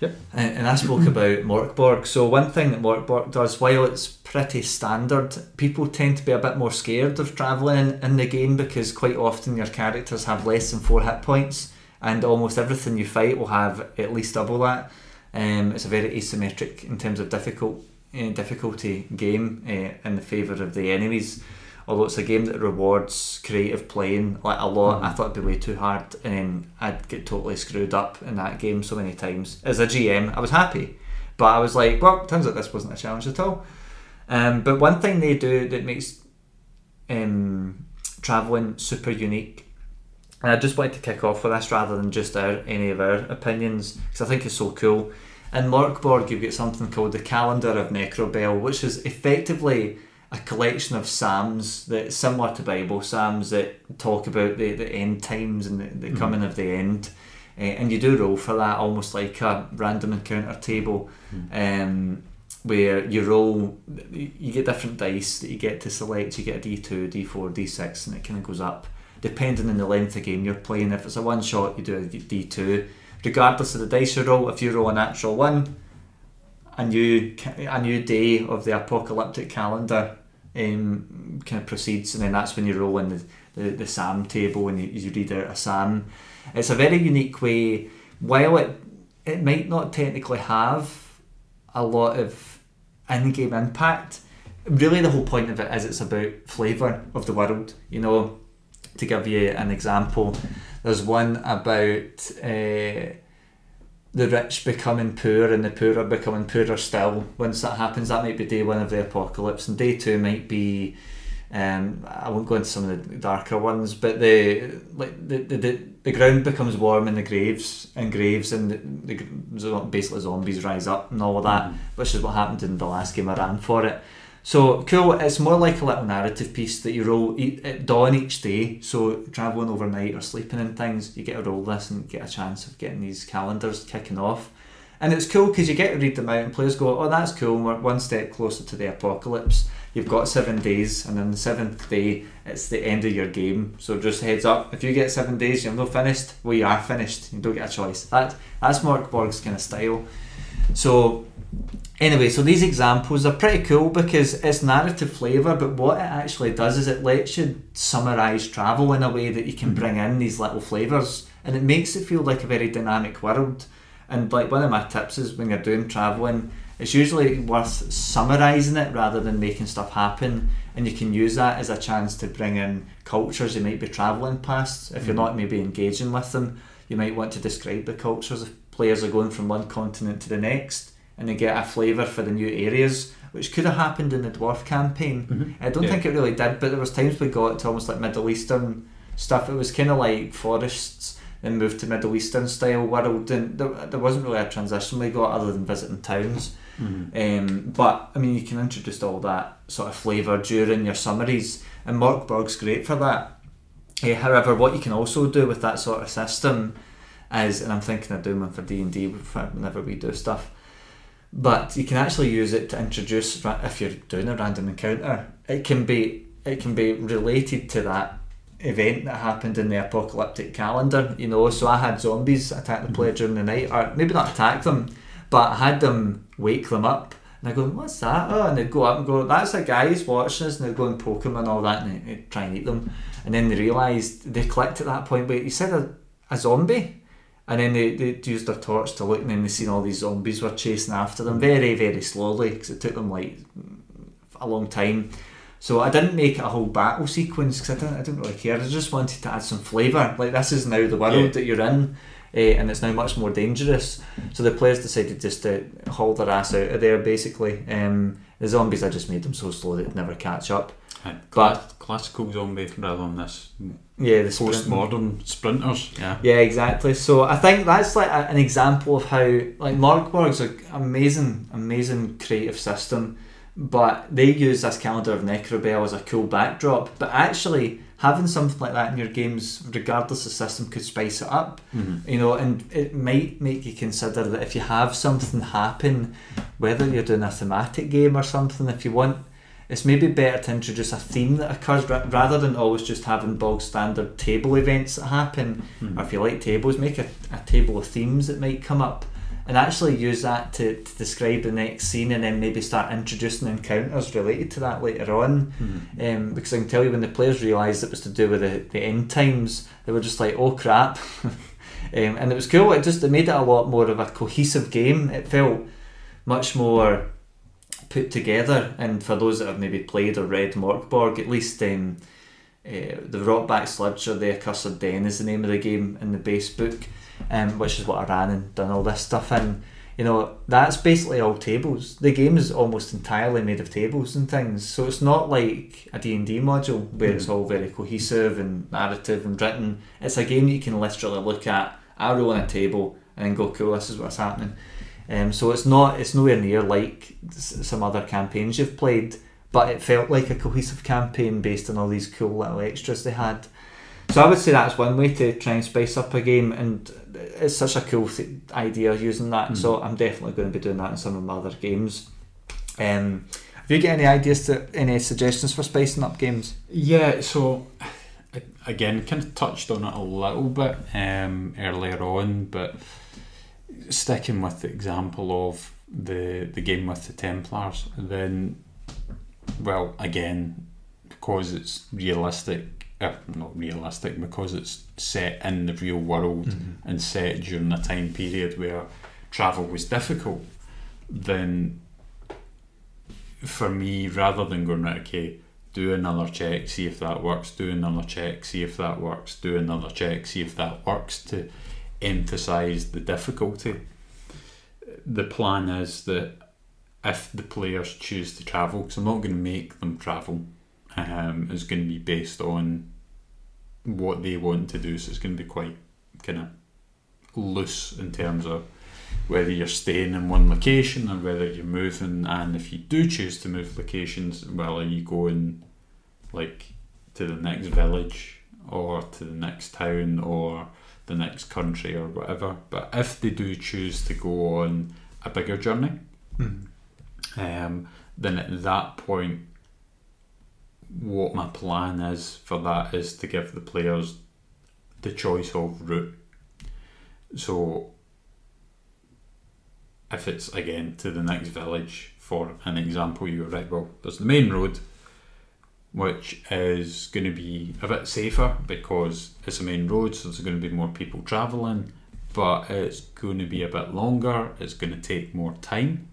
Yep. And, and I spoke [CLEARS THROAT] about Mörk Borg. So one thing that Mörk Borg does, while it's pretty standard, people tend to be a bit more scared of travelling in, in the game because quite often your characters have less than four hit points, and almost everything you fight will have at least double that. Um, it's a very asymmetric in terms of difficult uh, difficulty game uh, in the favour of the enemies although it's a game that rewards creative playing like a lot, mm. I thought it'd be way too hard, and then I'd get totally screwed up in that game so many times. As a GM, I was happy, but I was like, well, turns out this wasn't a challenge at all. Um, but one thing they do that makes um, traveling super unique. And I just wanted to kick off with this rather than just our, any of our opinions because I think it's so cool. In Mörk Borg, you've got something called the Calendar of Nechrubel, which is effectively a collection of psalms that similar to Bible psalms that talk about the, the end times and the, the mm. coming of the end. Uh, and you do roll for that almost like a random encounter table mm. um, where you roll, you get different dice that you get to select. You get a d2, d4, d6, and it kind of goes up depending on the length of game you're playing. If it's a one shot, you do a d2. Regardless of the dice you roll, if you roll a natural one, a new a new day of the apocalyptic calendar um, kind of proceeds, and then that's when you roll in the, the, the psalm table and you, you read out a psalm. It's a very unique way. While it it might not technically have a lot of in-game impact, really the whole point of it is it's about flavour of the world. You know, to give you an example, there's one about. Uh, the rich becoming poor and the poor are becoming poorer still. Once that happens, that might be day one of the apocalypse, and day two might be. Um, I won't go into some of the darker ones, but the like the, the, the, ground becomes warm in the graves and graves and the, the basically zombies rise up and all of that, mm-hmm. which is what happened in the last game I ran for it. So cool. It's more like a little narrative piece that you roll at dawn each day. So traveling overnight or sleeping in things, you get to roll this and get a chance of getting these calendars kicking off. And it's cool because you get to read them out, and players go, "Oh, that's cool. We're one step closer to the apocalypse. You've got seven days, and then the seventh day, it's the end of your game. So just heads up, if you get seven days, you're not finished. Well, you are finished. You don't get a choice. That that's Mörk Borg's kind of style. So Anyway, so these examples are pretty cool because it's narrative flavour, but what it actually does is it lets you summarise travel in a way that you can mm-hmm. bring in these little flavours and it makes it feel like a very dynamic world. And like one of my tips is when you're doing traveling, it's usually worth summarizing it rather than making stuff happen. And you can use that as a chance to bring in cultures you might be traveling past. If you're Mhm. not maybe engaging with them, you might want to describe the cultures if players are going from one continent to the next and they get a flavour for the new areas, which could have happened in the dwarf campaign. Mhm. I don't Yeah. think it really did, but there was times we got to almost like Middle Eastern stuff. It was kind of like forests, and moved to Middle Eastern style world, and there, there wasn't really a transition we got other than visiting towns. Mhm. Um, but I mean, you can introduce all that sort of flavour during your summaries, and Mark Mörk Borg's great for that. Eh, however, what you can also do with that sort of system is, and I'm thinking of doing one for D and D whenever we do stuff, but you can actually use it to introduce if you're doing a random encounter. It can be it can be related to that event that happened in the apocalyptic calendar. You know, so I had zombies attack the mm-hmm. player during the night, or maybe not attack them, but I had them wake them up. And I go, what's that? Oh, and they'd go up and go, that's a guy who's watching us, and they'd go and poke him and all that, and they- they'd try and eat them. And then they realised, they clicked at that point, wait, you said a, a zombie? And then they, they used their torch to look, and then they seen all these zombies were chasing after them very, very slowly, because it took them like a long time. So I didn't make it a whole battle sequence because I didn't, I didn't really care. I just wanted to add some flavour. Like this is now the world Yeah. that you're in, eh, and it's now much more dangerous. So the players decided just to haul their ass out of there. Basically, um, the zombies I just made them so slow they'd never catch up. Aye, But- classical zombie rather than this Yeah, the sprint- postmodern sprinters. Yeah. Yeah, exactly. So I think that's like a, an example of how like Mörk Borg's an amazing, amazing creative system, but they use this calendar of Nechrubel as a cool backdrop. But actually, having something like that in your games, regardless of system, could spice it up. Mhm. You know, and it might make you consider that if you have something happen, whether you're doing a thematic game or something, if you want, it's maybe better to introduce a theme that occurs ra- rather than always just having bog standard table events that happen. Mhm. Or if you like tables, make a, a table of themes that might come up and actually use that to, to describe the next scene and then maybe start introducing encounters related to that later on. Mhm. Um, because I can tell you when the players realised it was to do with the, the end times, they were just like, oh crap. [LAUGHS] um, and it was cool, it just it made it a lot more of a cohesive game. It felt much more put together. And for those that have maybe played or read Mörk Borg, at least um, uh, the Rotblack Sludge or the Accursed Den is the name of the game in the base book, um, which is what I ran and done all this stuff in. You know, that's basically all tables. The game is almost entirely made of tables and things, so it's not like a D&D module where it's all very cohesive and narrative and written. It's a game that you can literally look at, I roll on a table, and then go, cool, this is what's happening. Um, so it's not, it's nowhere near like some other campaigns you've played, but it felt like a cohesive campaign based on all these cool little extras they had. So I would say that's one way to try and spice up a game, and it's such a cool th- idea using that. So I'm definitely going to be doing that in some of my other games. Um, have you got any ideas to any suggestions for spicing up games? Yeah, so again, kind of touched on it a little bit um, earlier on, but sticking with the example of the the game with the Templars, then, well, again, because it's realistic, uh, not realistic, because it's set in the real world and set during a time period where travel was difficult, then for me, rather than going right, okay, do another check, see if that works, do another check, see if that works, do another check, see if that works to emphasize the difficulty. The plan is that if the players choose to travel, because I'm not going to make them travel, um, it's going to be based on what they want to do, so it's going to be quite kind of loose in terms of whether you're staying in one location or whether you're moving and if you do choose to move locations well are you going like to the next village or to the next town or the next country or whatever but if they do choose to go on a bigger journey um, then at that point what my plan is for that is to give the players the choice of route. So if it's again to the next village for an example you're right well there's the main road which is going to be a bit safer because it's a main road, so there's going to be more people travelling, but it's going to be a bit longer, it's going to take more time.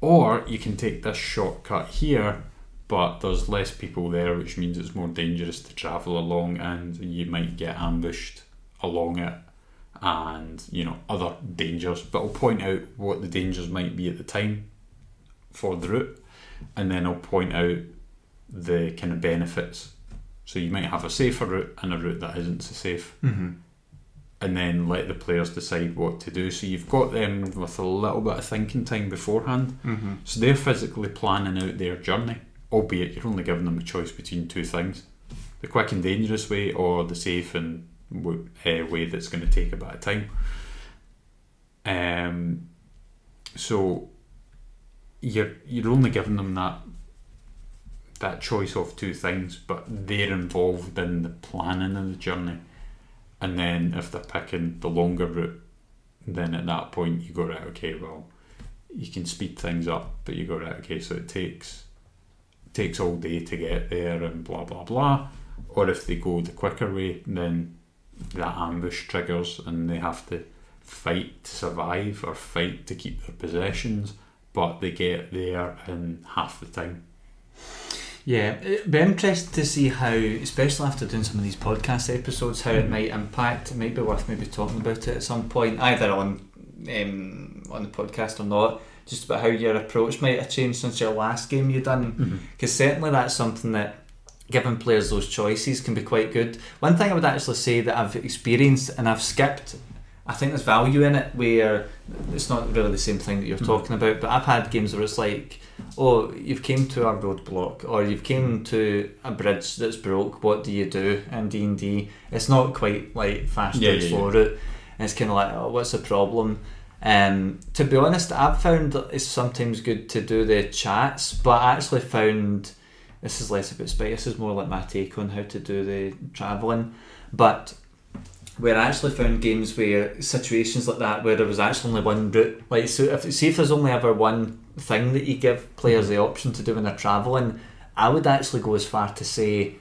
Or you can take this shortcut here, but there's less people there, which means it's more dangerous to travel along, and you might get ambushed along it and you know other dangers but I'll point out what the dangers might be at the time for the route and then I'll point out the kind of benefits so you might have a safer route and a route that isn't so safe Mm-hmm. and then let the players decide what to do so you've got them with a little bit of thinking time beforehand Mm-hmm. so they're physically planning out their journey albeit you're only giving them a choice between two things the quick and dangerous way or the safe and w- uh, way that's going to take a bit of time. Um, so you're you're only giving them that that choice of two things, but they're involved in the planning of the journey. And then if they're picking the longer route, then at that point you go right, okay, well, you can speed things up, but you go right, okay, so it takes takes all day to get there and blah blah blah. Or if they go the quicker way, then that ambush triggers and they have to fight to survive or fight to keep their possessions, but they get there in half the time. Yeah, it'd be interesting to see how, especially after doing some of these podcast episodes, how it Mhm. might impact. It might be worth maybe talking about it at some point, either on um, on the podcast or not. Just about how your approach might have changed since your last game you've done. Because certainly that's something that giving players those choices can be quite good. One thing I would actually say that I've experienced and I've skipped, I think there's value in it where it's not really the same thing that you're Mhm. talking about, but I've had games where it's like, oh, you've came to a roadblock or you've came to a bridge that's broke. What do you do in D and D? It's not quite like fast Yeah, route, yeah, slow route. And it's kind of like, oh, what's the problem? Um, to be honest, I've found that it's sometimes good to do the chats, but I actually found this is less about spite. This is more like my take on how to do the travelling. But where I actually found games where situations like that, where there was actually only one route, like so, if see if there's only ever one thing that you give players the option to do when they're travelling, I would actually go as far to say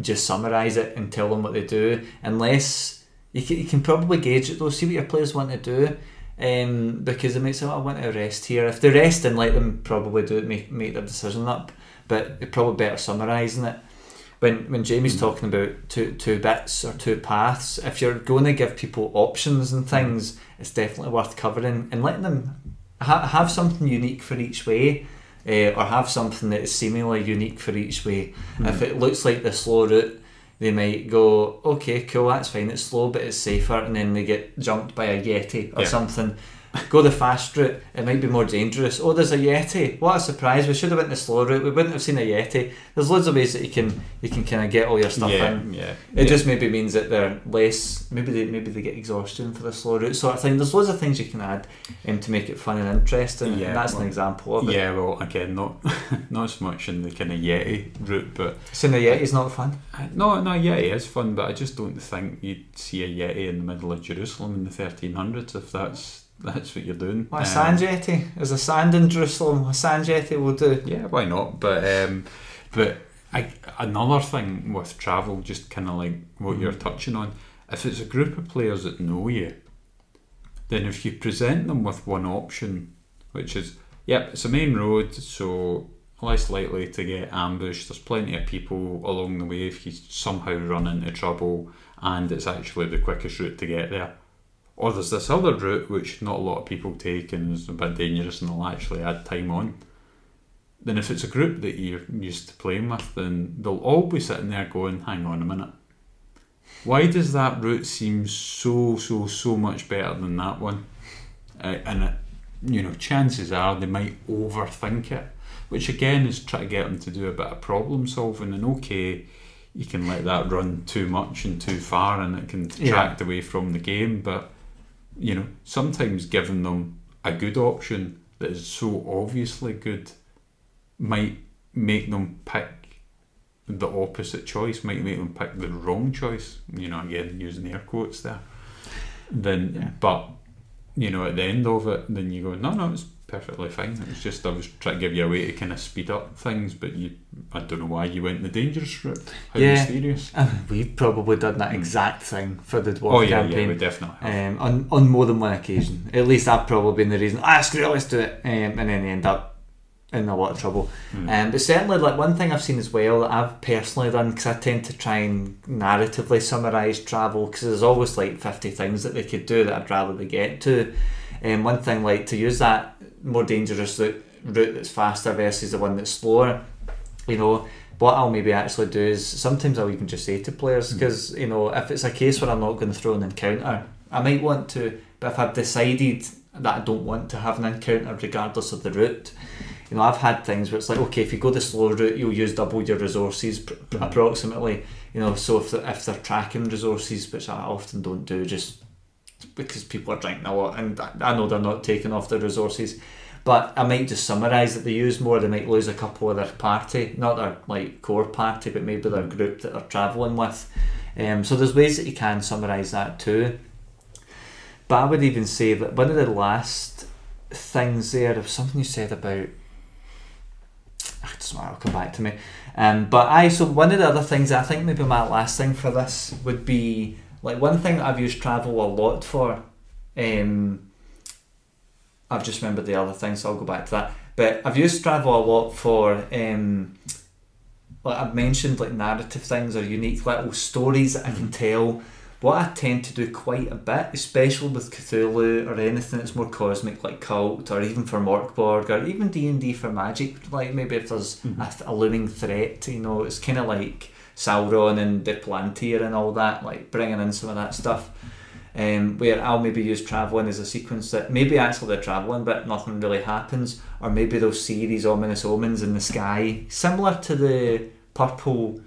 just summarise it and tell them what they do, unless you can, you can probably gauge it though. See what your players want to do. Um, because they might say, oh, I want to rest here. If they rest, then let them probably do it, make, make their decision up. But it's probably better summarising it. When when Jamie's Mm. talking about two two bits or two paths, if you're going to give people options and things, it's definitely worth covering and letting them ha- have something unique for each way, uh, or have something that is seemingly unique for each way. Mm. If it looks like the slow route, they might go, okay, cool, that's fine, it's slow, but it's safer, and then they get jumped by a Yeti or Yeah. something. Go the fast route, it might be more dangerous. Oh, there's a Yeti. What a surprise! We should have went the slow route. We wouldn't have seen a Yeti. There's loads of ways that you can you can kind of get all your stuff yeah, in. yeah. It yeah. just maybe means that they're less. Maybe they maybe they get exhaustion for the slow route sort of thing. There's loads of things you can add in to make it fun and interesting. Yeah, and that's well, an example of it. Yeah, well, again, not [LAUGHS] not so much in the kind of Yeti route, but So the Yeti's not fun. uh, no, no, Yeti is fun, but I just don't think you'd see a Yeti in the middle of Jerusalem in the 1300s if that's that's what you're doing. A Um, sand Yeti? There's a sand in Jerusalem. A sand Yeti will do. Yeah, why not? But um, but I, another thing with travel, just kind of like what you're touching on, if it's a group of players that know you, then if you present them with one option, which is, yep, it's a main road, so less likely to get ambushed. There's plenty of people along the way if you somehow run into trouble, and it's actually the quickest route to get there. Or there's this other route which not a lot of people take and is a bit dangerous and they'll actually add time on. Then if it's a group that you're used to playing with, then they'll all be sitting there going, hang on a minute. Why does that route seem so, so, so much better than that one? Uh, and, it, you know, chances are they might overthink it, which again is try to get them to do a bit of problem solving. And okay, you can let that run too much and too far and it can Yeah. detract away from the game, but you know, sometimes giving them a good option that is so obviously good might make them pick the opposite choice, might make them pick the wrong choice. You know, again using air quotes there. Then, Yeah. but you know, at the end of it, then you go, no, no, it's perfectly fine. It was just I was trying to give you a way to kind of speed up things, but you I don't know why you went the dangerous route. How Yeah. mysterious. I mean, we've probably done that exact thing for the dwarf Oh yeah, campaign. yeah, we definitely have. um, on, on more than one occasion. At least I've probably been the reason. Ah, screw it, let's do it, um, and then they end up in a lot of trouble. Hmm. Um, but certainly, like one thing I've seen as well that I've personally done because I tend to try and narratively summarise travel because there's always like fifty things that they could do that I'd rather they get to. And one thing like to use that more dangerous route, route that's faster versus the one that's slower. You know, what I'll maybe actually do is sometimes I'll even just say to players because you know if it's a case where I'm not going to throw an encounter, I might want to. But if I've decided that I don't want to have an encounter regardless of the route, you know, I've had things where it's like, okay, if you go the slow route, you'll use double your resources pr- Mhm. approximately. You know, so if they're, if they're tracking resources, which I often don't do, just because people are drinking a lot, and I know they're not taking off their resources. But I might just summarise that they use more. They might lose a couple of their party, not their like core party, but maybe their group that they're travelling with. Um, so there's ways that you can summarise that too. But I would even say that one of the last things there, of something you said about. Ah, It doesn't matter, it'll come back to me. Um, but I so one of the other things I think maybe my last thing for this would be like one thing that I've used travel a lot for. Um, I've just remembered the other thing, so I'll go back to that. But I've used travel a lot for. Um, like I've mentioned, like narrative things or unique little stories that I can tell. What I tend to do quite a bit, especially with Cthulhu or anything that's more cosmic, like Kult, or even for Mörk Borg, or even D and D for Magic. Like maybe if there's Mhm. a, th- a looming threat, you know, it's kind of like Sauron and the Palantir and all that, like bringing in some of that stuff. Um, where I'll maybe use travelling as a sequence that maybe actually they're travelling but nothing really happens, or maybe they'll see these ominous omens in the sky, similar to the purple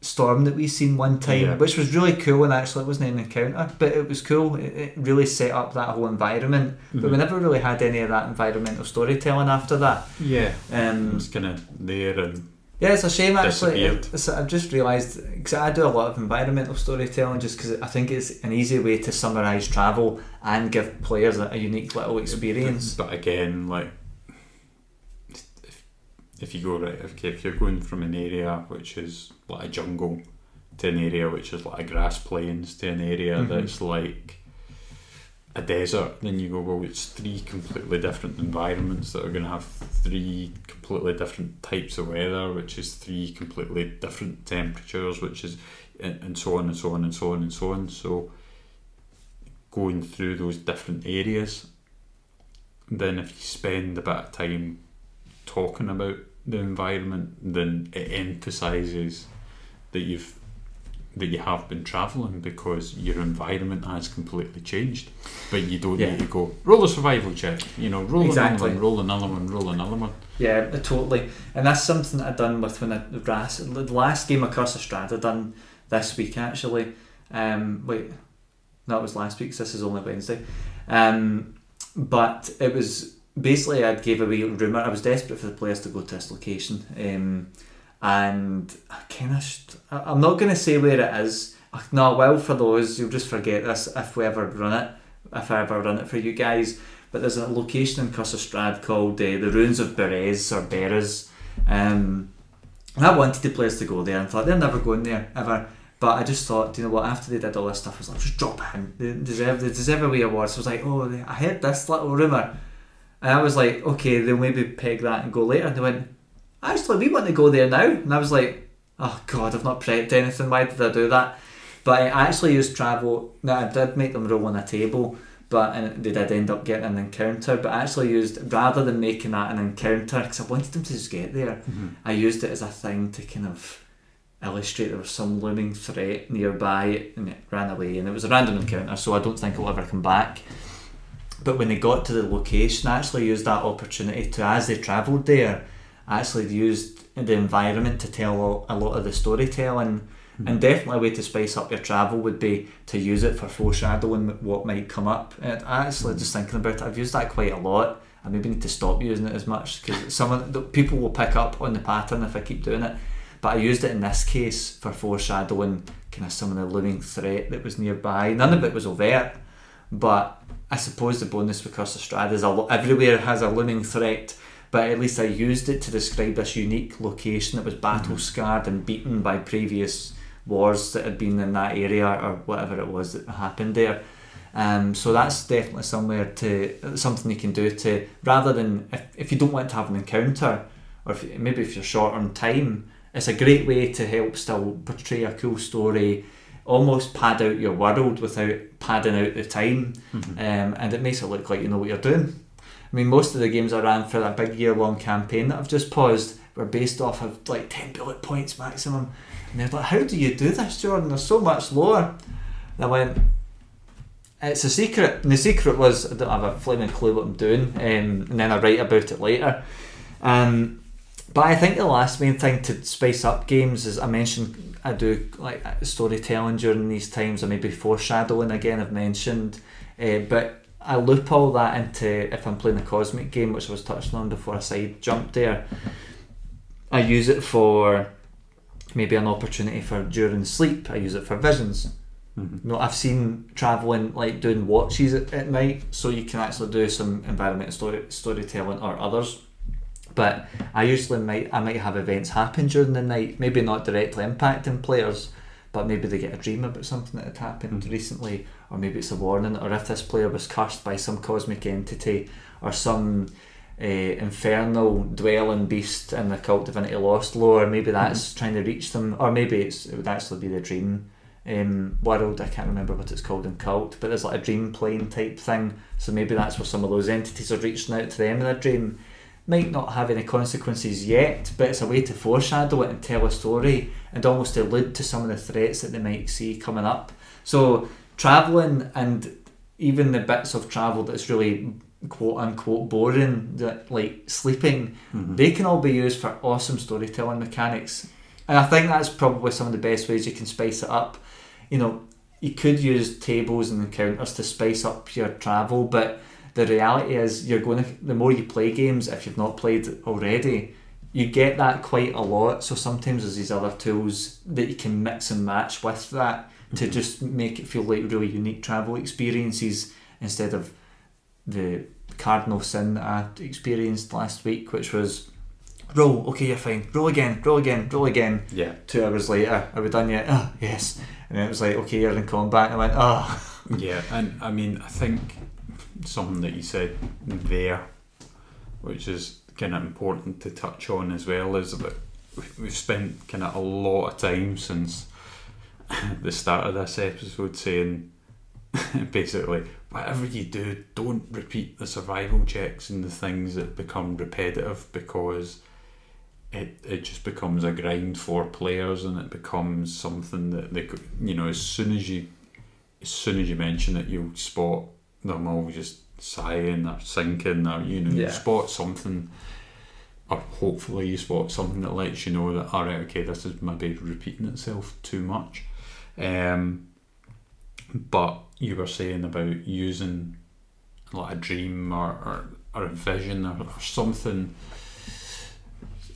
storm that we seen one time, Yeah. which was really cool and actually it wasn't an encounter, but it was cool. It, it really set up that whole environment, but we Mhm. never really had any of that environmental storytelling after that. Yeah, Um, it's kind of there and yeah, it's a shame actually. It's, I've just realised because I do a lot of environmental storytelling just because I think it's an easy way to summarise travel and give players a, a unique little experience. But again, like if, if you go right, okay, if you're going from an area which is like a jungle to an area which is like a grass plains to an area Mhm. that's like a desert, then you go, well, it's three completely different environments that are going to have three completely different types of weather, which is three completely different temperatures, which is, and, so on and so on and so on and so on. So, going through those different areas, then if you spend a bit of time talking about the environment, then it emphasises that you've that you have been travelling because your environment has completely changed. But you don't Yeah. need to go roll a survival check. You know, roll Exactly. another one, roll another one, roll another one. Yeah, totally. And that's something that I done with when I last the last game of Curse of Strahd I done this week actually. Um, wait, no, it was last week. 'cause this is only Wednesday. Um, but it was basically I gave away a rumor. I was desperate for the players to go to this location. Um, and I kind of I'm not going to say where it is. No, well for those you'll just forget this if we ever run it. If I ever run it for you guys but there's a location in Strahd called uh, the Ruins of Berez or Beres. Um, and I wanted the place to go there and thought they're never going there ever. But I just thought, you know what, after they did all this stuff, I was like, just drop in. They deserve, they deserve away awards. So I was like, oh, I heard this little rumour. And I was like, okay, they'll maybe peg that and go later. And they went, actually, we want to go there now. And I was like, oh, God, I've not prepped anything. Why did I do that? But I actually used travel. Now, I did make them roll on a table but and they did end up getting an encounter. But I actually used rather than making that an encounter because I wanted them to just get there. Mm-hmm. I used it as a thing to kind of illustrate there was some looming threat nearby, and it ran away. And it was a random encounter, so I don't think it'll ever come back. But when they got to the location, I actually used that opportunity to, as they travelled there, actually used the environment to tell a lot of the storytelling. Hmm. And definitely a way to spice up your travel would be to use it for foreshadowing what might come up. And actually just thinking about it, I've used that quite a lot. I maybe need to stop using it as much because some of the people will pick up on the pattern if I keep doing it. But I used it in this case for foreshadowing kind of some of the looming threat that was nearby. None of it was overt, but I suppose the bonus with Curse of Strahd is a lo- everywhere has a looming threat, but at least I used it to describe this unique location that was battle scarred and beaten by previous wars that had been in that area or whatever it was that happened there. Um, so that's definitely somewhere to something you can do to rather than if, if you don't want to have an encounter or if, maybe if you're short on time, it's a great way to help still portray a cool story, almost pad out your world without padding out the time, Mhm. um, and it makes it look like you know what you're doing. I mean, most of the games I ran for that big year long campaign that I've just paused were based off of like 10 bullet points maximum. And they're like, how do you do this, Jordan? There's so much lore. And I went, it's a secret. And the secret was I don't have a flaming clue what I'm doing. Um, and then I write about it later. Um, but I think the last main thing to spice up games is I mentioned I do like storytelling during these times, or maybe foreshadowing again. I've mentioned, uh, but I loop all that into if I'm playing a cosmic game, which I was touching on before I side jumped there. I use it for maybe an opportunity for during sleep. I use it for visions. Mhm. No, I've seen traveling like doing watches at, at night, so you can actually do some environmental story storytelling or others. But I usually might I might have events happen during the night, maybe not directly impacting players, but maybe they get a dream about something that had happened Mhm. recently, or maybe it's a warning, or if this player was cursed by some cosmic entity or some uh, infernal dwelling beast in the Kult Divinity Lost lore, maybe that's trying to reach them, or maybe it's, it would actually be the dream um, world. I can't remember what it's called in Kult, but there's like a dream plane type thing. So maybe that's where some of those entities are reaching out to them in a dream. Might not have any consequences yet, but it's a way to foreshadow it and tell a story and almost allude to some of the threats that they might see coming up. So traveling and even the bits of travel that's really quote unquote boring, that like sleeping, Mhm. they can all be used for awesome storytelling mechanics. And I think that's probably some of the best ways you can spice it up. You know, you could use tables and encounters to spice up your travel, but the reality is you're going to the more you play games, if you've not played already, you get that quite a lot. So sometimes there's these other tools that you can mix and match with that to just make it feel like really unique travel experiences instead of the cardinal sin that I experienced last week, which was roll, okay, you're fine, roll again, roll again, roll again. Yeah. Two hours later, are we done yet? Oh, ah, yes. And then it was like, okay, you're in combat. I went, oh, [LAUGHS] Yeah, and I mean, I think something that you said there, which is kind of important to touch on as well, is that we've spent kind of a lot of time since [LAUGHS] the start of this episode saying [LAUGHS] basically, whatever you do, don't repeat the survival checks and the things that become repetitive because it, it just becomes a grind for players and it becomes something that they could, you know, as soon as you as soon as you mention it, you'll spot them all just sighing or sinking, or you know, Yeah. you spot something, or hopefully you spot something that lets you know that all right, okay, this is maybe repeating itself too much. Um, but you were saying about using like a dream or, or, or a vision or, or something.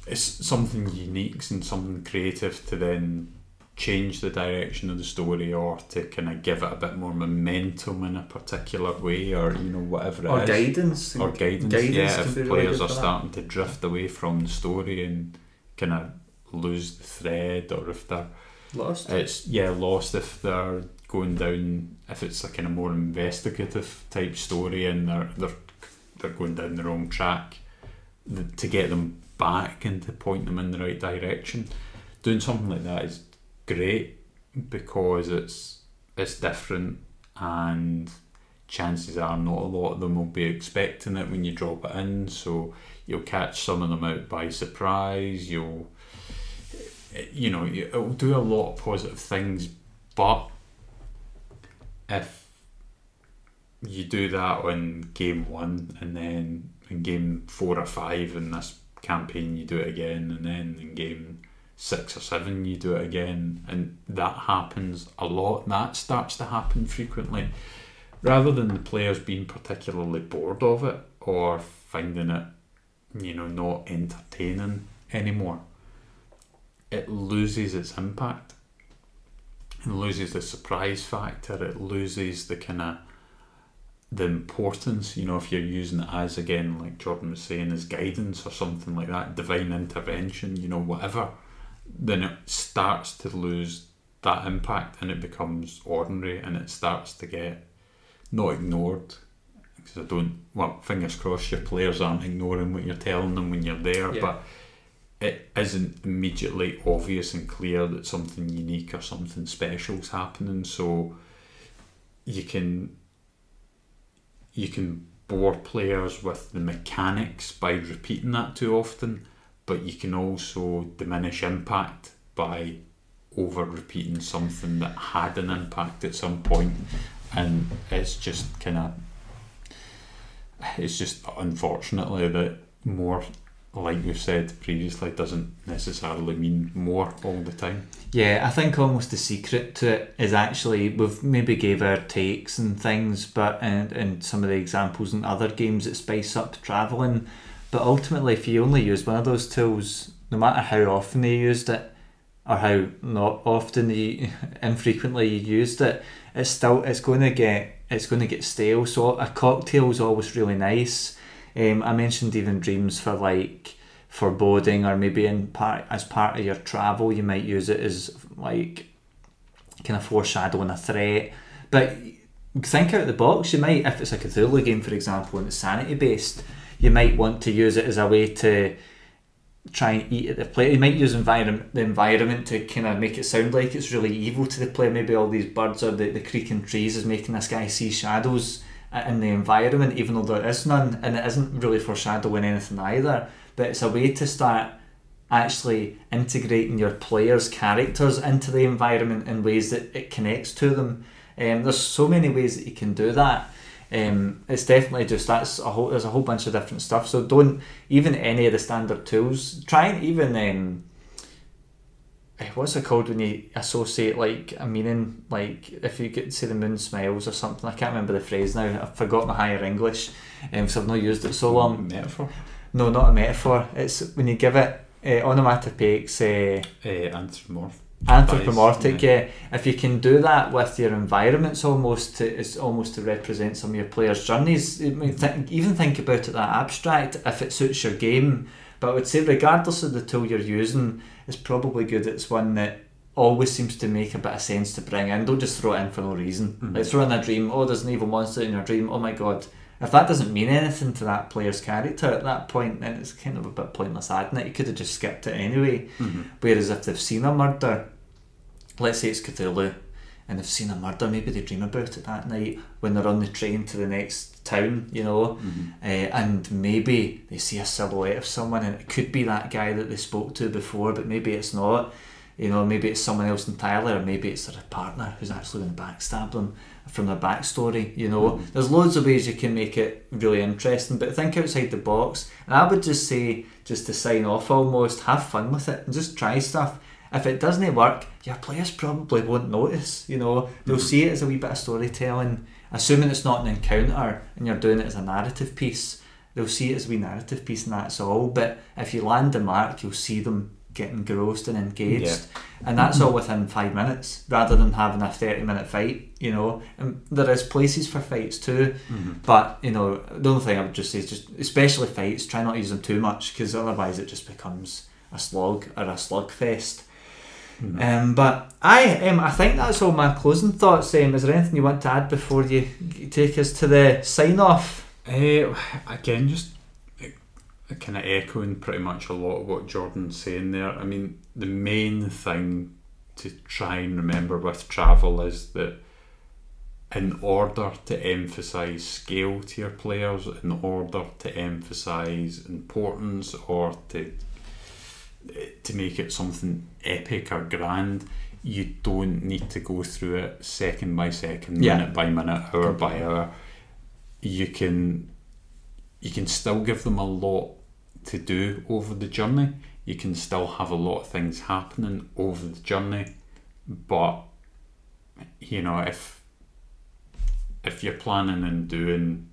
It's something unique and something creative to then change the direction of the story or to kind of give it a bit more momentum in a particular way or you know whatever it or is. guidance. or guidance, Guidance yeah if players are starting to drift away from the story and kind of lose the thread or if they're Lost. it's yeah lost if they're going down if it's a kind of more investigative type story and they're they're, they're going down the wrong track the, to get them back and to point them in the right direction doing something like that is great because it's it's different and chances are not a lot of them will be expecting it when you drop it in so you'll catch some of them out by surprise you'll you know it will do a lot of positive things but if you do that on game one and then in game four or five in this campaign you do it again and then in game six or seven you do it again and that happens a lot. That starts to happen frequently. Rather than the players being particularly bored of it or finding it you know not entertaining anymore it loses its impact it loses the surprise factor it loses the kind of the importance, you know, if you're using it as again, like Jordan was saying, as guidance or something like that, divine intervention, you know, whatever, then it starts to lose that impact and it becomes ordinary and it starts to get not ignored. Because I don't, well, fingers crossed, your players aren't ignoring what you're telling them when you're there, Yeah. but it isn't immediately obvious and clear that something unique or something special is happening. So you can you can bore players with the mechanics by repeating that too often, but you can also diminish impact by over repeating something that had an impact at some point, and it's just kind of it's just unfortunately that more like you've said previously doesn't necessarily mean more all the time Yeah, I think almost the secret to it is actually we've maybe gave our takes and things, but and, and some of the examples in other games that spice up travelling. But ultimately, if you only use one of those tools, no matter how often they used it, or how not often you [LAUGHS] infrequently you used it, it's still it's going to get it's going to get stale. So a cocktail is always really nice. Um, I mentioned even dreams for like foreboding, or maybe in part as part of your travel, you might use it as like kind of foreshadowing a threat. But think out of the box. You might, if it's a Cthulhu game, for example, and it's sanity based, you might want to use it as a way to try and eat at the player. You might use environment the environment to kind of make it sound like it's really evil to the player. Maybe all these birds or the, the creaking trees is making this guy see shadows in the environment, even though there is none, and it isn't really foreshadowing anything either. But it's a way to start actually integrating your players' characters into the environment in ways that it connects to them. Um, there's so many ways that you can do that. Um, it's definitely just that's a whole. There's a whole bunch of different stuff. So don't even any of the standard tools. Try and even um, what's it called when you associate like a meaning, like if you get say the moon smiles or something. I can't remember the phrase now. I've forgotten my higher English, um, so I've not used it so long. metaphor No, not a metaphor. It's when you give it uh, onomatopoeics. Uh, uh, anthropomorph anthropomorphic yeah. yeah. if you can do that with your environments almost to it's almost to represent some of your players journeys I mean, think, even think about it that abstract if it suits your game but I would say regardless of the tool you're using it's probably good it's one that always seems to make a bit of sense to bring in. Don't just throw it in for no reason. Mhm. like throw in a dream oh there's an evil monster in your dream. Oh my god. If that doesn't mean anything to that player's character at that point then it's kind of a bit pointless adding it. You could have just skipped it anyway. Mhm. Whereas if they've seen a murder, let's say it's Cthulhu, and they've seen a murder, maybe they dream about it that night when they're on the train to the next town, you know, Mhm. uh, and maybe they see a silhouette of someone, and it could be that guy that they spoke to before, but maybe it's not. You know, maybe it's someone else entirely, or maybe it's their partner who's actually going to backstab them from their backstory. You know, Mhm. there's loads of ways you can make it really interesting, but think outside the box. And I would just say, just to sign off almost, have fun with it and just try stuff. If it doesn't work, your players probably won't notice. You know, they'll Mhm. see it as a wee bit of storytelling, assuming it's not an encounter and you're doing it as a narrative piece. They'll see it as a wee narrative piece and that's all. But if you land the mark, you'll see them getting engrossed and engaged, and that's all within five minutes, rather than having a thirty-minute fight. You know, and there is places for fights too. Mhm. But you know, the only thing I would just say is just, especially fights, try not to use them too much because otherwise it just becomes a slog or a slugfest. Mhm. Um, but I, um, I think that's all my closing thoughts. Um, is there anything you want to add before you take us to the sign off? Uh, again, just kind of echoing pretty much a lot of what Jordan's saying there. I mean, the main thing to try and remember with travel is that in order to emphasize scale to your players, in order to emphasize importance or to to make it something epic or grand, you don't need to go through it second by second, Yeah. minute by minute, hour by hour. You can you can still give them a lot to do over the journey. You can still have a lot of things happening over the journey, but you know if if you're planning and doing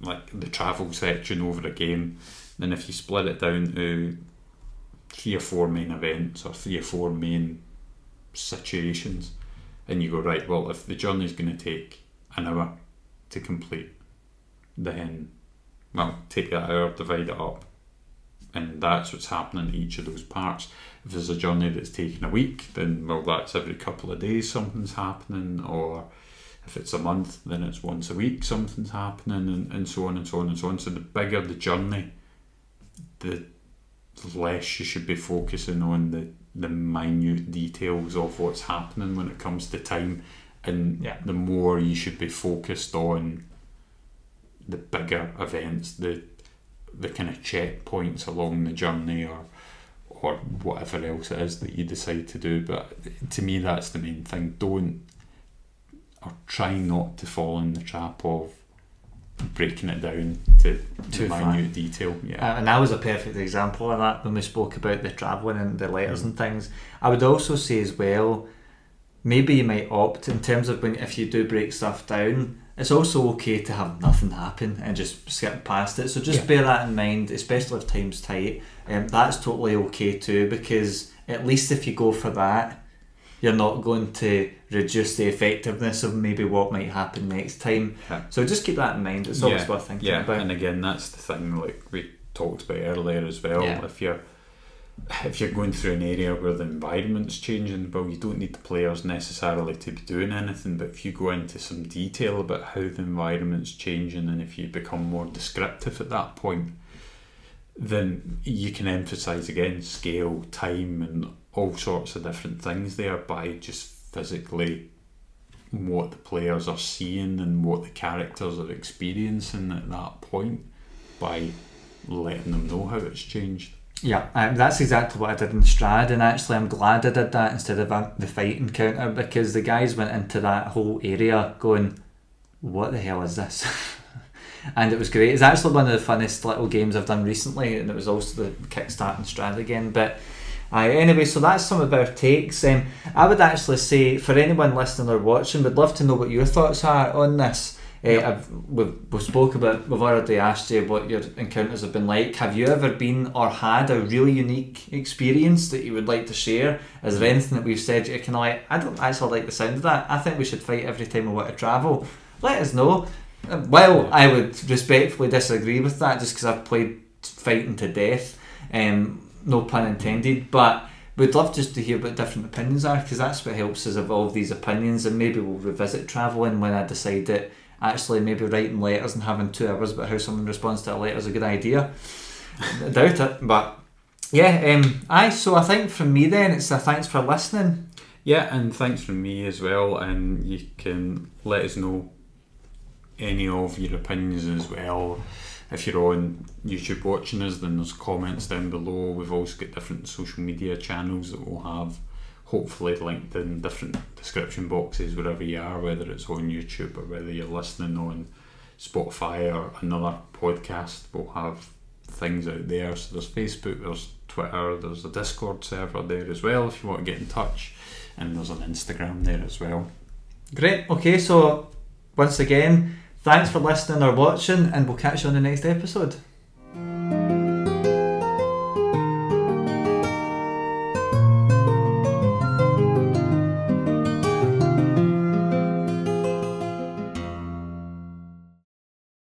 like the travel section over a game, then if you split it down to three or four main events or three or four main situations, and you go right, well, if the journey's going to take an hour, to complete, then well, take that hour, divide it up, and that's what's happening in each of those parts. If there's a journey that's taking a week, then well, that's every couple of days something's happening, or if it's a month, then it's once a week something's happening, and, and so on and so on and so on. So the bigger the journey, the less you should be focusing on the, the minute details of what's happening when it comes to time, and Yeah. the more you should be focused on the bigger events, the the kind of checkpoints along the journey, or or whatever else it is that you decide to do. But to me, that's the main thing. Don't or try not to fall in the trap of breaking it down to far. minute detail. Yeah. Uh, and that was a perfect example of that when we spoke about the travelling and the letters and things. I would also say as well, maybe you might opt in terms of when if you do break stuff down, it's also okay to have nothing happen and just skip past it. So just Yeah. bear that in mind, especially if time's tight. Um, that's totally okay too because at least if you go for that, you're not going to reduce the effectiveness of maybe what might happen next time. Yeah. So just keep that in mind. It's always worth thinking yeah, about. and again, that's the thing like we talked about earlier as well. Yeah. If you're if you're going through an area where the environment's changing, well, you don't need the players necessarily to be doing anything. But if you go into some detail about how the environment's changing, and if you become more descriptive at that point, then you can emphasize again scale, time, and all sorts of different things there by just physically what the players are seeing and what the characters are experiencing at that point by letting them know how it's changed. Yeah, um, that's exactly what I did in Strahd, and actually, I'm glad I did that instead of uh, the fight encounter because the guys went into that whole area going, "What the hell is this?" [LAUGHS] and it was great. It's actually one of the funnest little games I've done recently, and it was also the kickstart in Strahd again. But uh, anyway, so that's some of our takes. Um, I would actually say for anyone listening or watching, we'd love to know what your thoughts are on this. Uh, I've, we've, we've spoke about we've already asked you what your encounters have been like. Have you ever been or had a really unique experience that you would like to share? Is there anything that we've said you can like I don't actually like the sound of that. I think we should fight every time we want to travel. Let us know. Uh, well I would respectfully disagree with that just because I've played fighting to death. Um, no pun intended but we'd love just to hear what different opinions are because that's what helps us evolve these opinions and maybe we'll revisit travelling when I decide that actually maybe writing letters and having two hours about how someone responds to a letter is a good idea. I doubt it, but yeah, um, aye. So I think from me then it's a thanks for listening. Yeah, and thanks from me as well. And you can let us know any of your opinions as well. If you're on YouTube watching us, then there's comments down below. We've also got different social media channels that we'll have hopefully linked in different description boxes wherever you are, whether it's on YouTube or whether you're listening on Spotify or another podcast. We'll have things out there. So there's Facebook, there's Twitter, there's a Discord server there as well if you want to get in touch, and there's an Instagram there as well. Great. Okay, so once again, thanks for listening or watching, and we'll catch you on the next episode.